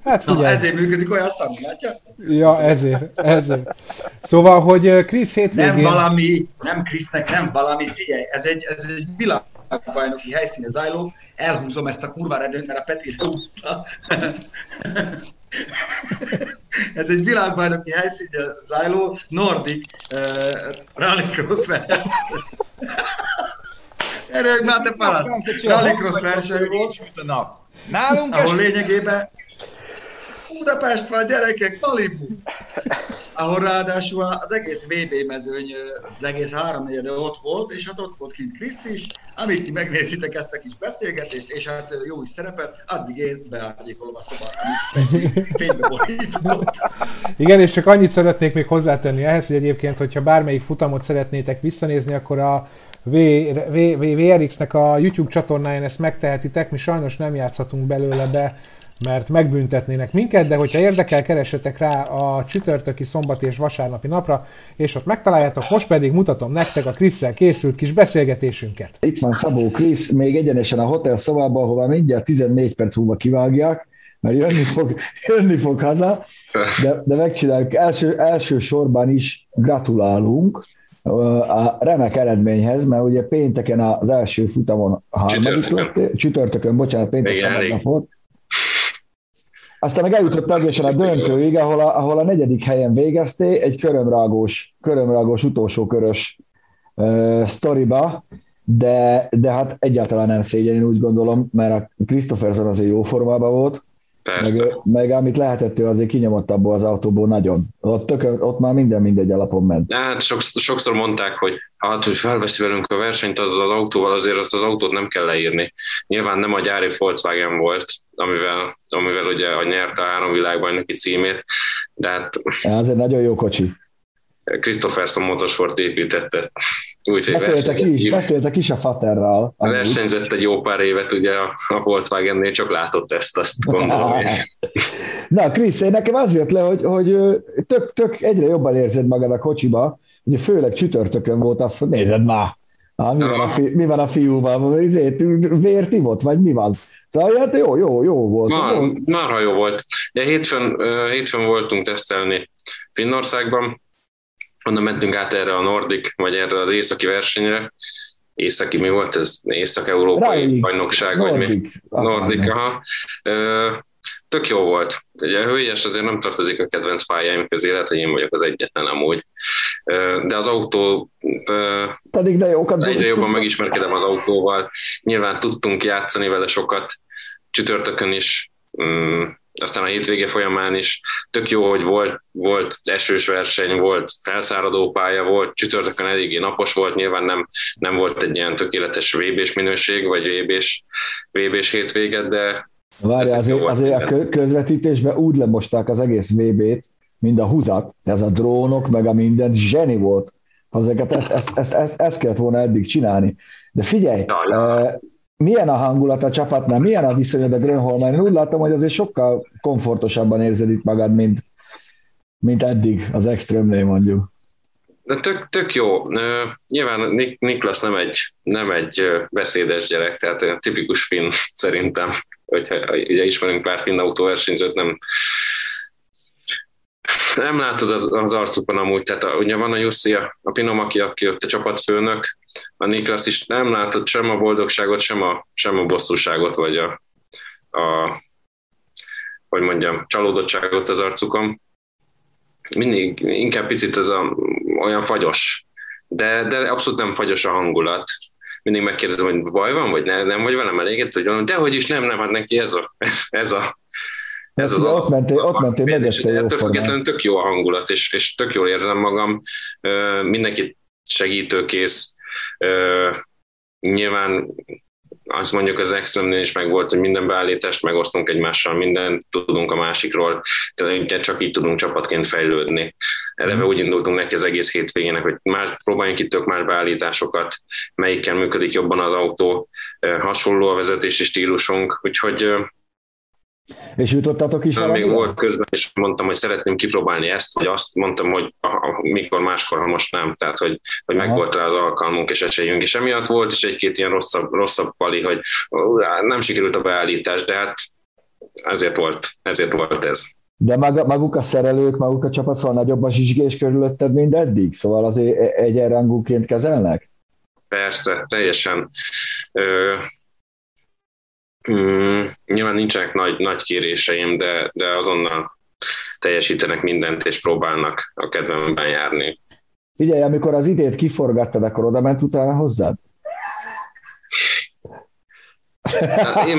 Hát Na, ezért működik olyan szami, látja? Ja, ezért, ezért. Szóval, hogy Krisz hétvégén... Nem valami, nem Krisznek, nem valami, figyelj, ez egy, ez egy világbajnoki helyszíne zajló, elhúzom ezt a kurva redőt, mert a Peti húzta. ez egy világbajnoki helyszíne zajló, Nordic uh, Rallycross Erők már te palasz. Rallycross verseny volt. Nálunk ahol lényegében Budapest van, gyerekek, Malibu! Ahol ráadásul az egész VB mezőny, az egész háromnegyede ott volt, és hát ott volt kint Krisz is, amit ti megnézitek ezt a kis beszélgetést, és hát jó is szerepet, addig én beárnyékolom a szobát, amit Igen, és csak annyit szeretnék még hozzátenni ehhez, hogy egyébként, hogyha bármelyik futamot szeretnétek visszanézni, akkor a VRX-nek a YouTube csatornáján ezt megtehetitek, mi sajnos nem játszhatunk belőle be, mert megbüntetnének minket, de hogyha érdekel, keresetek rá a csütörtöki, szombati és vasárnapi napra, és ott megtaláljátok, most pedig mutatom nektek a Krisszel készült kis beszélgetésünket. Itt van Szabó Krisz, még egyenesen a hotel szobában, ahova mindjárt 14 perc múlva kivágják, mert jönni fog, (laughs) jönni fog haza, de, de megcsináljuk. Első, első sorban is gratulálunk, a remek eredményhez, mert ugye pénteken az első futamon harmadik csütörtökön, csütörtökön bocsánat, pénteken nap volt, aztán meg eljutott egészen a döntőig, ahol a, ahol a negyedik helyen végezté, egy körömrágós, körömrágós utolsó körös uh, sztoriba, de, de hát egyáltalán nem szégyen, én úgy gondolom, mert a Christopherson azért jó formában volt, meg, meg amit lehetett, ő azért kinyomott abból az autóból nagyon. Ott, tök, ott már minden mindegy alapon ment. Hát sokszor, sokszor mondták, hogy hát, hogy felveszi velünk a versenyt az, az autóval, azért azt az autót nem kell leírni. Nyilván nem a gyári Volkswagen volt, amivel, amivel ugye a nyerte a három világbajnoki címét, de hát... Ez egy nagyon jó kocsi. Christopherson Motorsport építette. Úgy, beszéltek, is, beszéltek is a Faterral. Versenyzett egy jó pár évet ugye a, Volkswagen-nél, csak látott ezt, azt gondolom. (laughs) Na, Krisz, nekem az jött le, hogy, hogy tök, tök egyre jobban érzed magad a kocsiba, ugye főleg csütörtökön volt azt, hogy nézed már, ah, mi, van a fi, mi van a fiúban, ezért vért ivott, vagy mi van? Szóval hát jó, jó, jó volt. Már, marha jó volt. De hétfőn, hétfőn voltunk tesztelni Finnországban, onnan mentünk át erre a Nordic, vagy erre az északi versenyre. Északi mi volt ez? Észak-európai bajnokság, vagy mi? Nordic, aha. Tök jó volt. Ugye a hőjes azért nem tartozik a kedvenc pályáim közé, lehet, hogy én vagyok az egyetlen amúgy. De az autó... Pedig de jókat egyre jobban megismerkedem az autóval. Nyilván tudtunk játszani vele sokat. Csütörtökön is mm, aztán a hétvége folyamán is tök jó, hogy volt, volt esős verseny, volt felszáradó pálya, volt csütörtökön eléggé napos volt, nyilván nem, nem volt egy ilyen tökéletes VB-s minőség, vagy VB-s, VB-s hétvéget, de Várj, azért, azért a közvetítésben úgy lemosták az egész VB-t, mind a húzat, ez a drónok, meg a minden zseni volt. Ezeket, ezt, ezt, ezt, ezt, ezt kellett volna eddig csinálni. De figyelj, milyen a hangulat a csapatnál, milyen a viszonyod a Grönholmen? Én úgy látom, hogy azért sokkal komfortosabban érzed itt magad, mint, mint eddig az extrémnél mondjuk. De tök, tök jó. Nyilván Nik- Niklas nem egy, nem egy beszédes gyerek, tehát tipikus finn (laughs) szerintem, hogyha ugye ismerünk pár finn autóversenyzőt, nem, nem látod az, az arcukon amúgy, tehát a, ugye van a Jussi, a, a Pinom, aki, aki ott a csapatfőnök, a Niklas is nem látod sem a boldogságot, sem a, sem a bosszúságot, vagy a, a hogy mondjam, csalódottságot az arcukon. Mindig inkább picit ez a, olyan fagyos, de, de abszolút nem fagyos a hangulat. Mindig megkérdezem, hogy baj van, vagy ne, nem vagy velem elégedett, hogy de hogy is nem, nem, hát neki ez a, ez a ez az ott mentél, ott mentél megeste jó Tök tök jó a hangulat, és, és tök jól érzem magam. Mindenki segítőkész. Nyilván azt mondjuk az extremnél is meg volt, hogy minden beállítást megosztunk egymással, mindent tudunk a másikról, tehát csak így tudunk csapatként fejlődni. Eleve úgy indultunk neki az egész hétvégének, hogy más, próbáljunk itt tök más beállításokat, melyikkel működik jobban az autó, hasonló a vezetési stílusunk, úgyhogy És jutottatok is valamit? Még volt közben, és mondtam, hogy szeretném kipróbálni ezt, vagy azt, mondtam, hogy mikor máskor, ha most nem. Tehát, hogy, hogy meg volt rá az alkalmunk és esélyünk. És emiatt volt is egy-két ilyen rosszabb, rosszabb pali, hogy nem sikerült a beállítás, de hát ezért volt, ezért volt ez. De mag, maguk a szerelők, maguk a csapat, szóval nagyobb a zsizsgés körülötted, mint eddig? Szóval azért e- egyenrangúként kezelnek? Persze, teljesen. Ö, mm, nyilván nincsenek nagy, nagy kéréseim, de, de azonnal teljesítenek mindent, és próbálnak a kedvemben járni. Figyelj, amikor az idét kiforgattad, akkor oda ment utána hozzád? Hát én,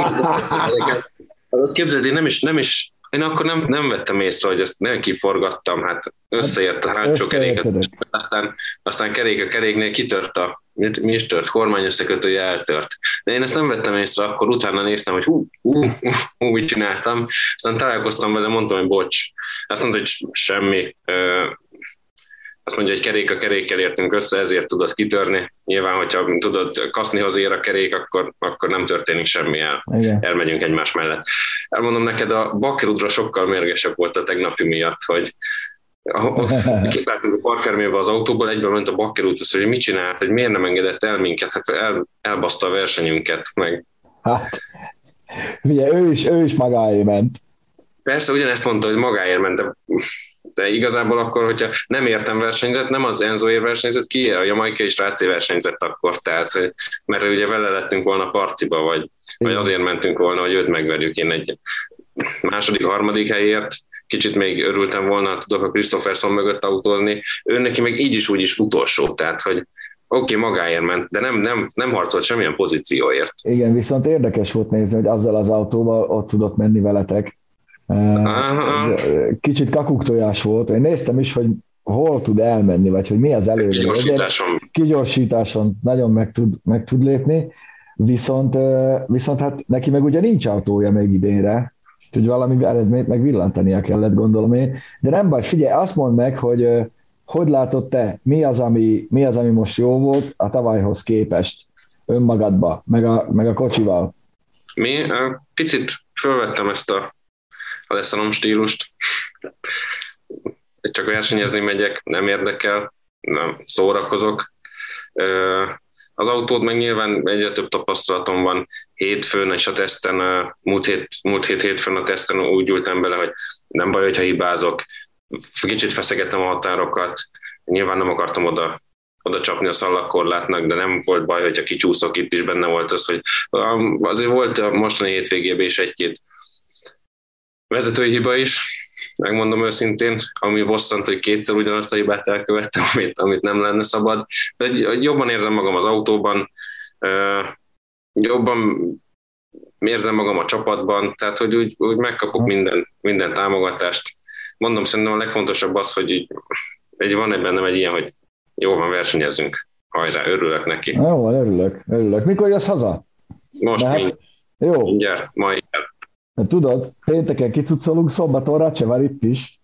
ott (laughs) képzeld, én nem is, nem is én akkor nem, nem vettem észre, hogy ezt nem kiforgattam, hát összeért a hátsó keréket, aztán, aztán kerék a keréknél kitört a, mi is tört, kormány összekötője eltört. De én ezt nem vettem észre, akkor utána néztem, hogy hú, hú, hú, hú mit csináltam, aztán találkoztam vele, mondtam, hogy bocs. Azt mondta, hogy semmi, azt mondja, hogy kerék a kerékkel értünk össze, ezért tudod kitörni. Nyilván, hogyha tudod kasznihoz ér a kerék, akkor, akkor nem történik semmi, el, elmegyünk egymás mellett. Elmondom neked, a Bakerudra sokkal mérgesebb volt a tegnapi miatt, hogy (laughs) kiszálltunk a parkermébe az autóból, egyből ment a Bakerudhoz, hogy mit csinált, hogy miért nem engedett el minket, hát el, elbaszta a versenyünket, meg... Hát, ugye, ő is, ő is magáért ment. Persze, ugyanezt mondta, hogy magáért ment, de de igazából akkor, hogyha nem értem versenyzett, nem az Enzoért versenyzett, ki a Jamaika és Ráci versenyzett akkor, tehát, mert ugye vele lettünk volna partiba, vagy, vagy azért mentünk volna, hogy őt megverjük. Én egy második, harmadik helyért, kicsit még örültem volna, tudok a Christopherson mögött autózni, ő neki meg így is úgy is utolsó, tehát, hogy oké, okay, magáért ment, de nem, nem, nem harcolt semmilyen pozícióért. Igen, viszont érdekes volt nézni, hogy azzal az autóval ott tudott menni veletek, Aha. Kicsit kakuktojás volt. Én néztem is, hogy hol tud elmenni, vagy hogy mi az előre. Kigyorsításon. Kigyorsításon nagyon meg tud, meg tud lépni, viszont, viszont hát neki meg ugye nincs autója még idénre, úgyhogy valami eredményt meg villantania kellett, gondolom én. De nem baj, figyelj, azt mondd meg, hogy hogy látod te, mi az, ami, mi az, ami most jó volt a tavalyhoz képest önmagadba, meg a, meg a kocsival? Mi? Picit fölvettem ezt a a leszanom stílust. Csak versenyezni megyek, nem érdekel, nem szórakozok. Az autót meg nyilván egyre több tapasztalatom van. Hétfőn és a teszten, múlt hét, múlt hét hétfőn a teszten úgy ültem bele, hogy nem baj, hogyha hibázok. Kicsit feszegettem a határokat, nyilván nem akartam oda oda csapni a szallagkorlátnak, de nem volt baj, hogyha kicsúszok, itt is benne volt az, hogy azért volt a mostani hétvégében is egy-két vezetői hiba is, megmondom őszintén, ami bosszant, hogy kétszer ugyanazt a hibát elkövettem, (laughs) amit, amit nem lenne szabad. De jobban érzem magam az autóban, jobban érzem magam a csapatban, tehát hogy úgy, úgy megkapok minden, minden támogatást. Mondom, szerintem a legfontosabb az, hogy így, egy, van ebben nem egy ilyen, hogy jó van, versenyezzünk. Hajrá, örülök neki. Jó örülök, örülök. Mikor jössz haza? Most hát, mind, jó. mindjárt, majd mert tudod, pénteken kicucolunk, szombaton Racsevel itt is.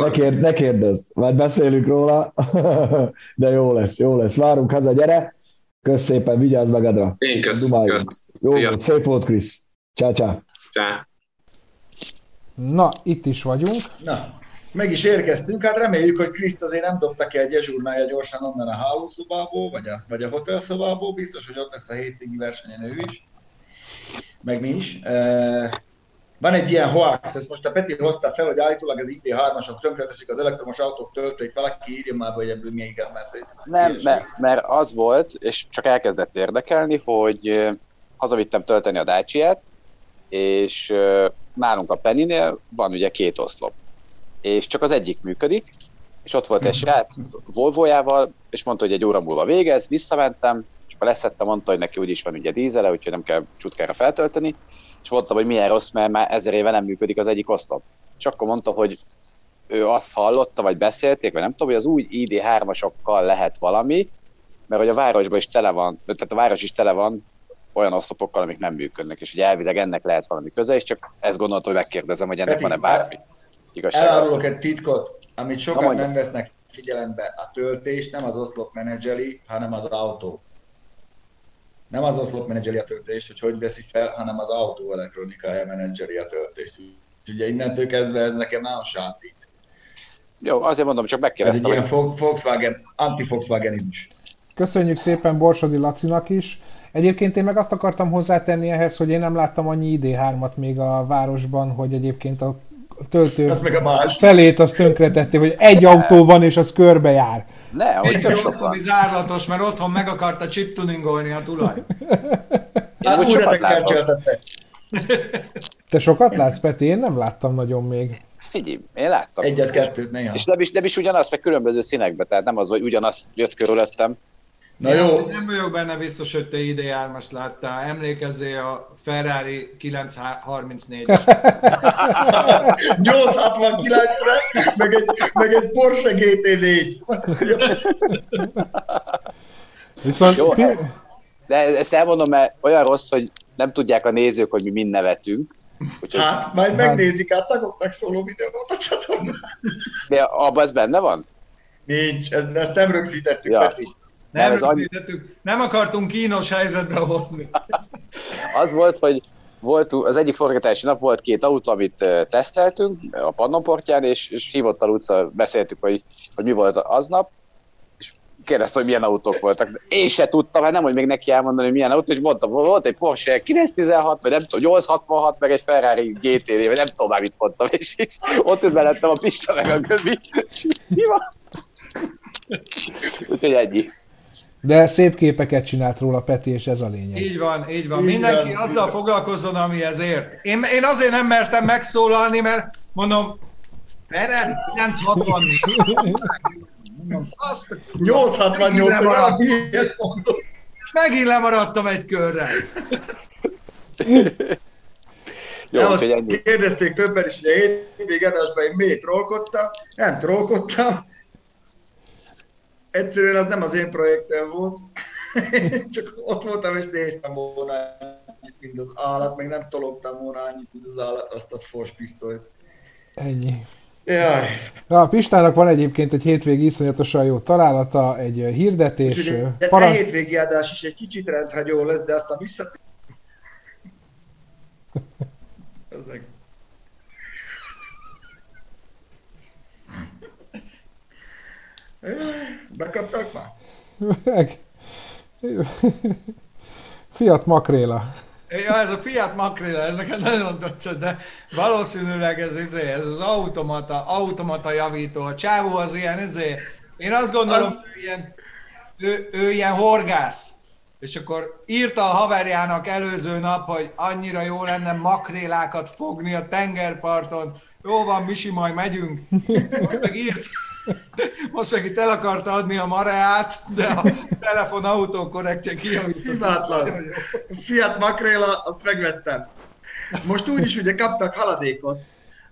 ne, kérd, ne kérdezd, majd beszélünk róla, de jó lesz, jó lesz. Várunk haza, gyere! Kösz szépen, vigyázz magadra. Én kösz. kösz. Jó volt, szép volt, Krisz. Csá, csá. Csá. Na, itt is vagyunk. Na, meg is érkeztünk, hát reméljük, hogy Kriszt azért nem dobta ki egy ezsúrnája gyorsan onnan a hálószobából, vagy a, vagy a hotelszobából, biztos, hogy ott lesz a hétvégi versenyen ő is meg mi is. Van egy ilyen hoax, ezt most a Peti hozta fel, hogy állítólag az IT3-asok tönkreteszik az elektromos autók töltőit, valaki írja már, hogy ebből milyen igaz messze. Nem, mert, mert az volt, és csak elkezdett érdekelni, hogy hazavittem tölteni a dacia és nálunk a Penny-nél van ugye két oszlop, és csak az egyik működik, és ott volt egy srác Volvo-jával, és mondta, hogy egy óra múlva végez, visszamentem, és akkor leszette, mondta, hogy neki úgyis van ugye dízele, úgyhogy nem kell csutkára feltölteni, és mondtam, hogy milyen rossz, mert már ezer éve nem működik az egyik oszlop. És akkor mondta, hogy ő azt hallotta, vagy beszélték, vagy nem tudom, hogy az új ID3-asokkal lehet valami, mert hogy a városban is tele van, tehát a város is tele van olyan oszlopokkal, amik nem működnek, és hogy elvileg ennek lehet valami köze, és csak ezt gondoltam, hogy megkérdezem, hogy ennek van-e bármi igazság. Elárulok egy titkot, amit sokan nem vesznek figyelembe. A töltést nem az oszlop menedzseli, hanem az autó nem az oszlop menedzseri a töltést, hogy hogy veszi fel, hanem az autó elektronikája menedzseri a töltést. Ugye innentől kezdve ez nekem nagyon sátít. Jó, azért mondom, csak megkérdeztem. Ez egy ilyen Volkswagen, anti-Volkswagenizmus. Köszönjük szépen Borsodi Lacinak is. Egyébként én meg azt akartam hozzátenni ehhez, hogy én nem láttam annyi ID3-at még a városban, hogy egyébként a töltő az meg a más. felét azt tönkretették, hogy egy autó van és az körbe Ne, hogy tök sok van. zárlatos, mert otthon meg akarta chiptuningolni a tulaj. Én hát, úgy sokat látom. Te sokat látsz, Peti? Én nem láttam nagyon még. Figyelj, én láttam. Egyet-kettőt néha. És nem is, nem is ugyanaz, meg különböző színekbe, tehát nem az, hogy ugyanaz jött körülöttem. Na jó. Én nem vagyok benne biztos, hogy te id 3 láttál. Emlékezzél a Ferrari 934 869-re, meg egy, meg egy Porsche GT4. Viszont... Jó, de ezt elmondom, mert olyan rossz, hogy nem tudják a nézők, hogy mi mind nevetünk. Úgyhogy... Hát, majd megnézik át tagoknak szóló videót a csatornán. De abban ez benne van? Nincs, ezt, ezt nem rögzítettük, ja. Peti. Nem, nem, annyi... nem akartunk kínos helyzetbe hozni. (laughs) az volt, hogy volt, az egyik forgatási nap volt két autó, amit teszteltünk a pannonportján, és, és hívott a utca, beszéltük, hogy, hogy mi volt aznap, és kérdezte, hogy milyen autók voltak. Én se tudtam, hát nem, hogy még neki elmondani, hogy milyen autó, hogy mondtam, volt egy Porsche 916, vagy nem tudom, 866, meg egy Ferrari GT, vagy nem tudom már mit mondtam, és így, ott mellettem a Pista meg a Göbi. Mi van? Úgyhogy ennyi. De szép képeket csinált róla Peti, és ez a lényeg. Így van, így van. Így Mindenki van. azzal foglalkozzon, ami ezért. Én, én azért nem mertem megszólalni, mert mondom, 960 azt 868 És megint lemaradtam egy körrel. Jó, nem, hogy ennyi. Kérdezték többen is, hogy a hétvég adásban én miért trollkodtam. Nem trollkodtam, egyszerűen az nem az én projektem volt, (laughs) csak ott voltam és néztem volna annyit, mint az állat, meg nem tologtam volna annyit, mint az állat, azt a fos pisztolyt. Ennyi. Jaj. A Pistának van egyébként egy hétvégi iszonyatosan jó találata, egy hirdetés. Úgyhogy egy parancs... hétvégi adás is egy kicsit rendhagyó lesz, de aztán vissza... (laughs) Ezek. Bekaptak már? Meg. Fiat Makréla. Ja, ez a Fiat Makréla, ez nekem nagyon tetszett, de valószínűleg ez, ez, ez az automata, automata javító. A csávó az ilyen, ezért, én azt gondolom, az... ő, ilyen, ő, ő ilyen horgász. És akkor írta a haverjának előző nap, hogy annyira jó lenne makrélákat fogni a tengerparton. Jó van, Misi, majd megyünk. Most meg írt, most meg itt el akarta adni a mareát, de a telefon autókorrektje kijavított. Hibátlan. Fiat Makréla, azt megvettem. Most úgyis ugye kaptak haladékot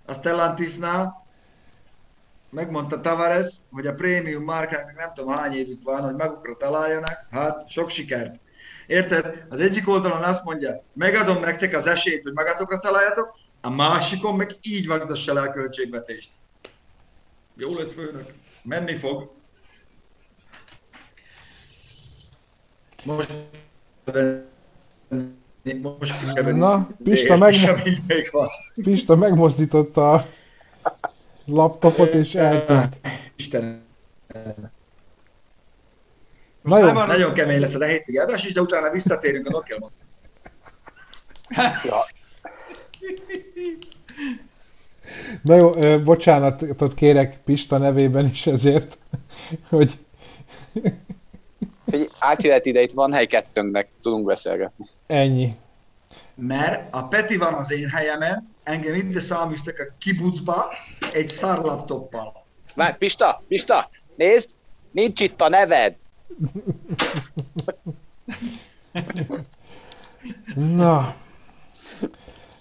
a Stellantisnál, megmondta Tavares, hogy a prémium márkáknak nem tudom hány évük van, hogy magukra találjanak, hát sok sikert. Érted? Az egyik oldalon azt mondja, megadom nektek az esélyt, hogy magatokra találjatok, a másikon meg így vagdassa le a költségvetést. Jó lesz főnök. Menni fog. Most most Na, Pista, meg... Pista megmozdította a laptopot és eltűnt. Isten. Na jó. Nagyon kemény lesz az a hétvégi adás is, de utána visszatérünk a Nokia-ban. Ja. Na jó, bocsánatot kérek Pista nevében is ezért, hogy... Figyelj, átjöhet ide, itt van hely kettőnknek, tudunk beszélgetni. Ennyi. Mert a Peti van az én helyemen, engem ide száműztek a kibucba egy szar laptoppal. Várj, Pista, Pista, nézd, nincs itt a neved. Na,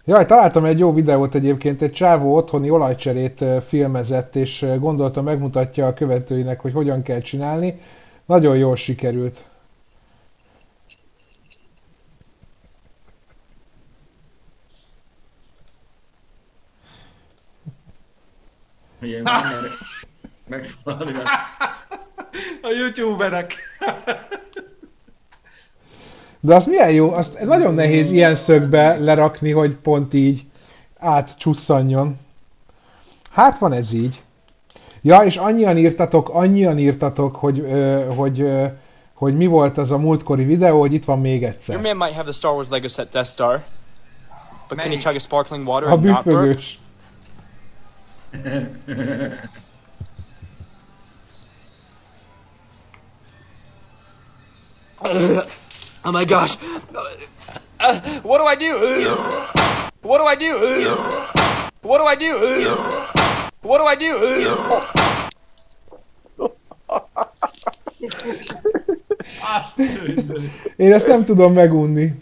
Jaj, találtam egy jó videót egyébként, egy csávó otthoni olajcserét filmezett, és gondolta megmutatja a követőinek, hogy hogyan kell csinálni. Nagyon jól sikerült. (laughs) (laughs) A youtuberek. De az milyen jó, azt nagyon nehéz ilyen szögbe lerakni, hogy pont így átcsusszanjon. Hát van ez így. Ja, és annyian írtatok, annyian írtatok, hogy, ö, hogy, ö, hogy mi volt az a múltkori videó, hogy itt van még egyszer. Your man might have the Star Wars Lego set Death Star, but can he chug a sparkling water A and not burp? (laughs) Oh my gosh. Uh, what do I do? What do I do? What do I do? What do I do? Azt. Én ezt nem tudom megunni.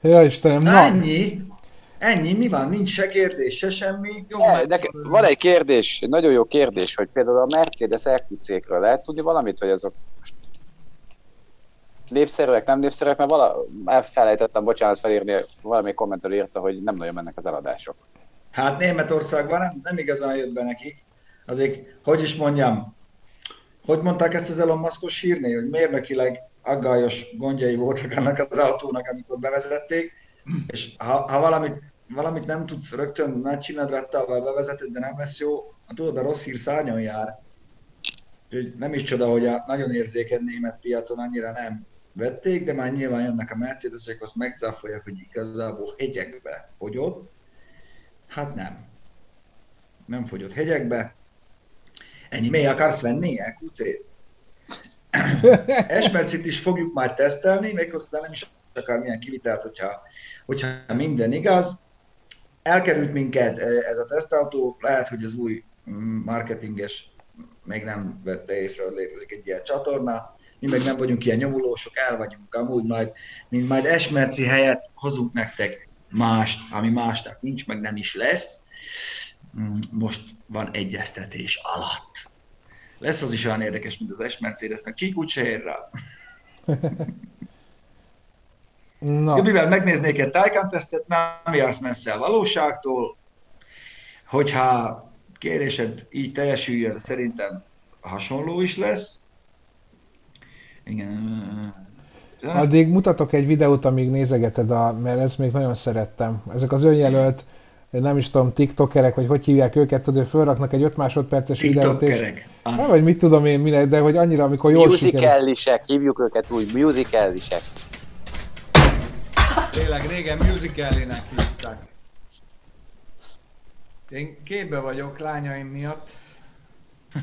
Ja Istenem, na, Ennyi. Ennyi, mi van? Nincs se kérdés, se semmi. Jó, Ne, nekem van egy kérdés, egy nagyon jó kérdés, hogy például a Mercedes EQC-kről lehet tudni valamit, hogy azok népszerűek, nem népszerűek, mert vala, elfelejtettem, bocsánat, felírni, valami kommentől írta, hogy nem nagyon mennek az eladások. Hát Németországban nem, nem igazán jött be nekik. Azért, hogy is mondjam, hogy mondták ezt az Elon Muskos hírnél, hogy mérnökileg aggályos gondjai voltak annak az autónak, amikor bevezették, és ha, ha valamit, valamit nem tudsz rögtön megcsinálni rattával bevezeted, de nem lesz jó, hát tudod, a rossz hír szárnyon jár. Úgyhogy nem is csoda, hogy a nagyon érzékeny német piacon annyira nem vették, de már nyilván jönnek a Mercedesek, azt megcáfolják, hogy igazából hegyekbe fogyott. Hát nem. Nem fogyott hegyekbe. Ennyi, mi akarsz venni? EQC? (laughs) Esmercit is fogjuk már tesztelni, méghozzá nem is akar milyen kivitelt, hogyha, hogyha minden igaz. Elkerült minket eh, ez a tesztautó, lehet, hogy az új mm, marketinges még nem vette észre, hogy létezik egy ilyen csatorna. Mi meg nem vagyunk ilyen nyomulósok, el vagyunk amúgy majd, mint majd Esmerci helyett hozunk nektek mást, ami másnak nincs, meg nem is lesz. Mm, Most van egyeztetés alatt. Lesz az is olyan érdekes, mint az S Mercedes, meg Csíkúcsérrel. (laughs) na. Ja. Mivel megnéznék egy Taycan tesztet, nem jársz messze a valóságtól. Hogyha kérésed így teljesüljön, szerintem hasonló is lesz. Igen. Addig mutatok egy videót, amíg nézegeted, a, mert ezt még nagyon szerettem. Ezek az önjelölt, nem is tudom, tiktokerek, vagy hogy hívják őket, tudod, hogy fölraknak egy 5 másodperces videót, és... TikTokerek. Nem, Az. vagy mit tudom én, mire, de hogy annyira, amikor jól sikerül. Musicalisek, hívjuk őket úgy, musicalisek. Tényleg régen musicalének hívták. Én képbe vagyok lányaim miatt. (laughs)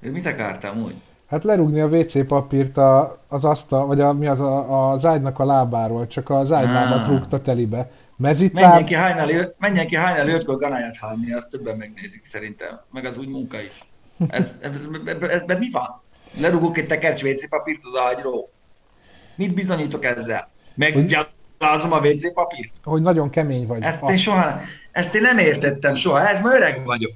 Ő mit akartam úgy? Hát lerúgni a WC papírt a, az asztal, vagy a, mi az a, az ágynak a lábáról, csak az ágylábat Ah. rúgta telibe. Menjen Mezitláb, ki hajnali, menjen ki hajnali ötkor ganáját hallni, azt többen megnézik szerintem. Meg az úgy munka is. Ez, ez, ez, ez, ez mi van? Lerugok egy tekercs WC papírt az ágyról. Mit bizonyítok ezzel? Meggyalázom a WC papírt? hogy nagyon kemény vagy. Ezt én soha, ezt én nem értettem soha, ez ma öreg vagyok.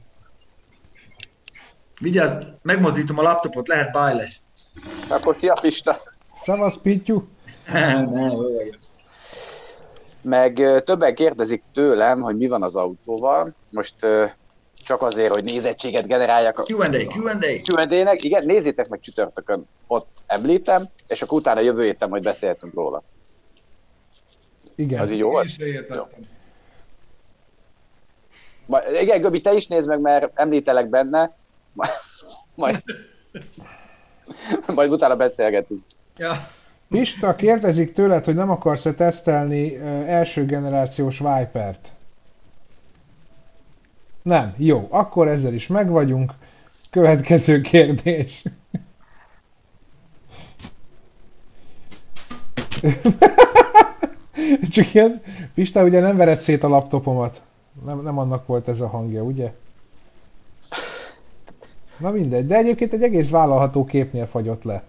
Vigyázz, megmozdítom a laptopot, lehet baj lesz. Akkor szia Pista! Szavasz, Pityu! (laughs) Meg többen kérdezik tőlem, hogy mi van az autóval. Most csak azért, hogy nézettséget generáljak a Q&A, Q&A. Q&A-nek. Igen, nézzétek meg csütörtökön, ott említem, és akkor utána jövő héten majd beszélhetünk róla. Igen. Az így jó volt? Majd, igen, Göbi, te is nézd meg, mert említelek benne. Ma- Majd, majd utána beszélgetünk. Ja. Pista, kérdezik tőled, hogy nem akarsz-e tesztelni első generációs Vipert? Nem. Jó, akkor ezzel is megvagyunk. Következő kérdés. (laughs) Csak ilyen, Pista, ugye nem vered szét a laptopomat. Nem, nem annak volt ez a hangja, ugye? Na mindegy, de egyébként egy egész vállalható képnél fagyott le.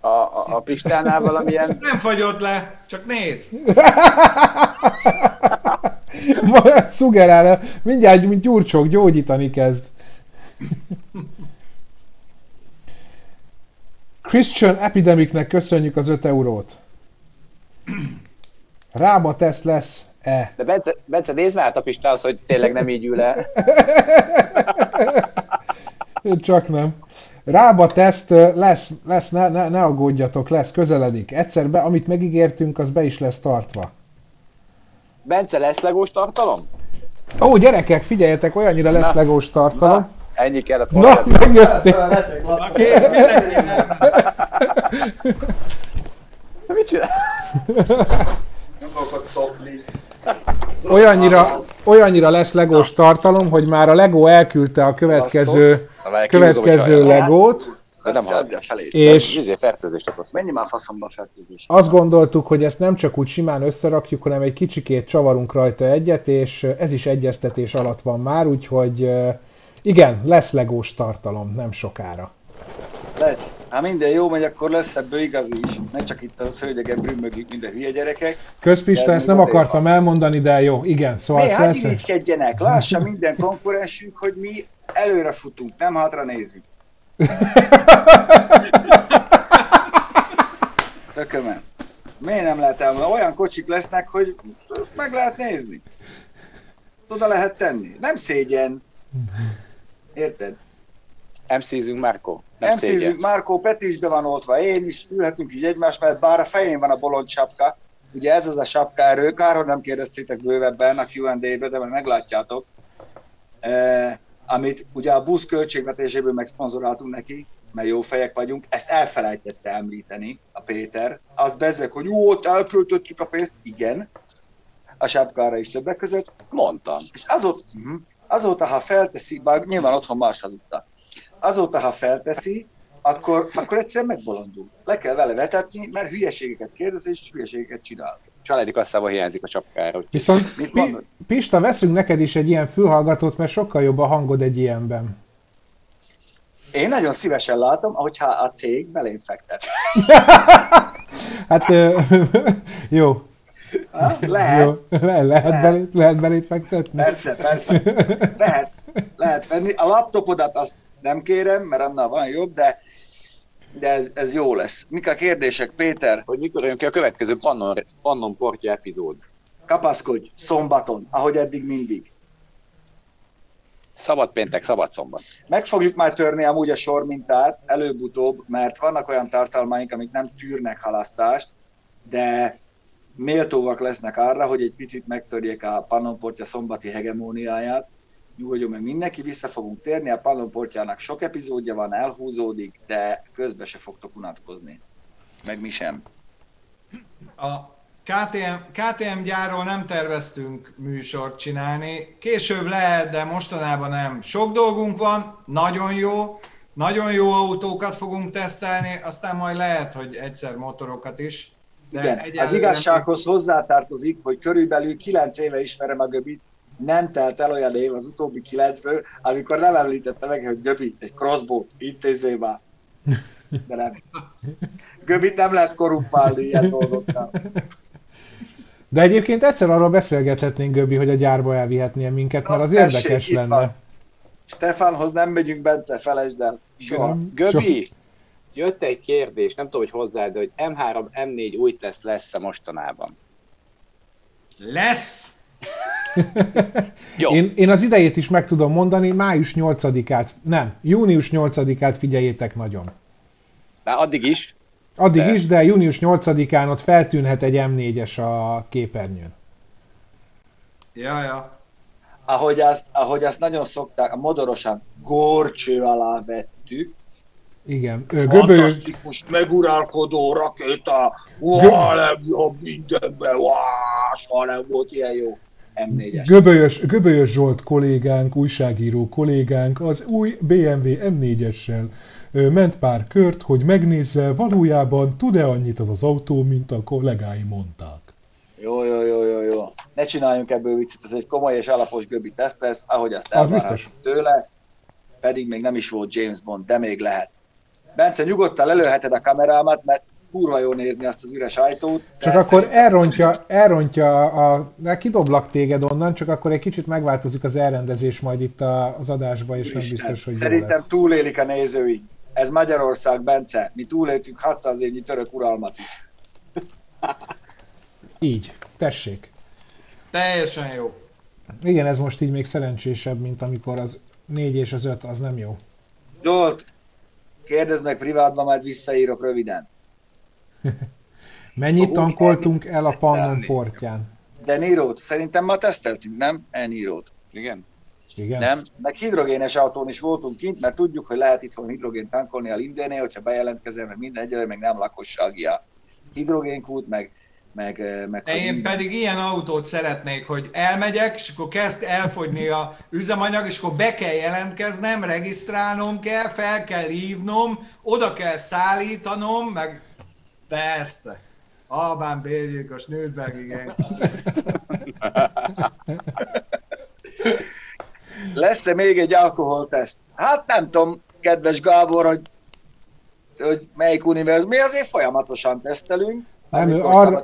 A, a, a Pistánál valamilyen... Nem fagyott le, csak néz. (laughs) (laughs) Szugerál, mindjárt, mint gyurcsók, gyógyítani kezd. Christian Epidemicnek köszönjük az 5 eurót. Rába tesz lesz-e? De Bence, Bence nézd már a Pistához, hogy tényleg nem így ül el. (laughs) Csak nem. Rába teszt lesz, lesz ne, ne, ne aggódjatok, lesz, közeledik. Egyszer be, amit megígértünk, az be is lesz tartva. Bence, lesz legós tartalom? Ó, gyerekek, figyeljetek, olyannyira lesz Na. legós tartalom. Na, ennyi kellett Na, volna. megjöttél. Na kész, mindenki. Mit csinál? Olyannyira, olyannyira lesz legós tartalom, hogy már a Lego elküldte a következő, következő legót, De nem halad. És- És... Izé, fertőzést okoz. Menj már faszomba a fertőzés. azt gondoltuk, hogy ezt nem csak úgy simán összerakjuk, hanem egy kicsikét csavarunk rajta egyet, és ez is egyeztetés alatt van már, úgyhogy eh, igen, lesz legós tartalom, nem sokára. Lesz. Ha minden jó megy, akkor lesz ebből igazi is. Ne csak itt a szőnyegen brümmögünk, minden hülye gyerekek. Közpista, ezt nem akartam elmondani, de jó, igen, szóval Mi, hát lesz- lássa minden konkurensünk, hogy mi előre futunk, nem hátra nézünk. Tökömen. Miért nem lehet elmondani? Olyan kocsik lesznek, hogy meg lehet nézni. Oda lehet tenni. Nem szégyen. Érted? MC-zünk Márko. Nem szízünk, Márkó Peti is be van oltva, én is, ülhetünk így egymás mellett, bár a fején van a bolond sapka. Ugye ez az a sapka erő, kár, hogy nem kérdeztétek bővebben a Q&A-be, de majd meglátjátok. E, amit ugye a busz költségvetéséből megszponzoráltunk neki, mert jó fejek vagyunk, ezt elfelejtette említeni a Péter. Azt bezzek, hogy jó, ott elköltöttük a pénzt, igen, a sapkára is többek között, Mondtam. és azóta, uh azóta ha felteszi, bár nyilván otthon más hazudta, azóta, ha felteszi, akkor, akkor egyszerűen megbolondul. Le kell vele vetetni, mert hülyeségeket kérdez és hülyeségeket csinál. Családi kasszába hiányzik a csapkára. úgyhogy- Viszont Mit mondod? Pista, veszünk neked is egy ilyen fülhallgatót, mert sokkal jobb a hangod egy ilyenben. Én nagyon szívesen látom, hogyha a cég belém fektet. (laughs) Hát (laughs) jó, Ha? Lehet, jó. Le, lehet, Lehet. belét, lehet belét fektetni? persze, persze. Lehet, (laughs) lehet venni. A laptopodat azt nem kérem, mert annál van jobb, de, de ez, ez jó lesz. Mik a kérdések, Péter? Hogy mikor jön ki a következő Pannon, Pannon Portja epizód. Kapaszkodj, szombaton, ahogy eddig mindig. Szabad péntek, szabad szombat. Meg fogjuk már törni amúgy a sormintát, előbb-utóbb, mert vannak olyan tartalmaink, amik nem tűrnek halasztást, de méltóak lesznek arra, hogy egy picit megtörjék a Pannonportja szombati hegemóniáját. Nyugodjon meg mindenki, vissza fogunk térni, a Pannonportjának sok epizódja van, elhúzódik, de közben se fogtok unatkozni. Meg mi sem. A KTM, KTM gyárról nem terveztünk műsort csinálni. Később lehet, de mostanában nem. Sok dolgunk van, nagyon jó, nagyon jó autókat fogunk tesztelni, aztán majd lehet, hogy egyszer motorokat is. De Igen, az igazsághoz hozzátartozik, hogy körülbelül 9 éve ismerem a Göbit, nem telt el olyan év az utóbbi kilencből, amikor nem említette meg, hogy Göbi, egy crossbow intézzél már. De nem. Göbit nem lehet korrumpálni ilyen dolgokkal. De egyébként egyszer arról beszélgethetnénk, Göbi, hogy a gyárba elvihetnél minket, mert az Na, tessék, érdekes itt lenne. van. Stefánhoz nem megyünk, Bence, felejtsd el. Soha. Göbi, jött egy kérdés, nem tudom, hogy hozzád, de hogy M3, M4 új teszt lesz-e mostanában? Lesz! Jó. Én, én az idejét is meg tudom mondani, május 8-át, nem, június 8-át figyeljétek nagyon. Már addig is, Addig De- is, de június 8-án ott feltűnhet egy M4-es a képernyőn. Ja, ja. Ahogy azt, ahogy azt nagyon szokták, a modorosan gorcső alá vettük, Igen, göbölyös, Fantasztikus, meguralkodó rakéta, uá, legjobb mindenben, uá, soha nem volt ilyen jó. M4-es. göbölyös, göbölyös Zsolt kollégánk, újságíró kollégánk az új BMW M4-essel ö, ment pár kört, hogy megnézze, valójában tud-e annyit az az autó, mint a kollégái mondták. Jó, jó, jó, jó, jó. Ne csináljunk ebből viccet, ez egy komoly és alapos göbi teszt lesz, ahogy azt Az elvárhatjuk biztos. tőle, pedig még nem is volt James Bond, de még lehet. Bence, nyugodtan lelőheted a kamerámat, mert kurva jó nézni azt az üres ajtót. Csak akkor szerintem- elrontja, elrontja a... De kidoblak téged onnan, csak akkor egy kicsit megváltozik az elrendezés majd itt a, az adásba, és nem Isten, biztos, hogy Szerintem lesz. túlélik a nézőink. Ez Magyarország, Bence. Mi túléltünk 600 évnyi török uralmat is. (laughs) Így, tessék. Teljesen jó. Igen, ez most így még szerencsésebb, mint amikor az 4 és az 5, az nem jó. Zsolt, kérdezd meg privátban, majd visszaírok röviden. (laughs) Mennyit tankoltunk el a Pannon portján? De Nírót, szerintem ma teszteltünk, nem? E-Nírót. Igen? Igen. Nem? Meg hidrogénes autón is voltunk kint, mert tudjuk, hogy lehet itthon hidrogén tankolni a Lindénél, hogyha bejelentkezel, meg minden egyelőre, meg nem lakosságia. Hidrogénkút, meg meg, eh, meg De én pedig ilyen autót szeretnék, hogy elmegyek, és akkor kezd elfogyni a üzemanyag, és akkor be kell jelentkeznem, regisztrálnom kell, fel kell hívnom, oda kell szállítanom, meg persze. Albán bérgyilkos, Nürnberg, igen. Lesz-e még egy alkoholteszt? Hát nem tudom, kedves Gábor, hogy, hogy melyik univerzum. Mi azért folyamatosan tesztelünk. Nem, ő arra,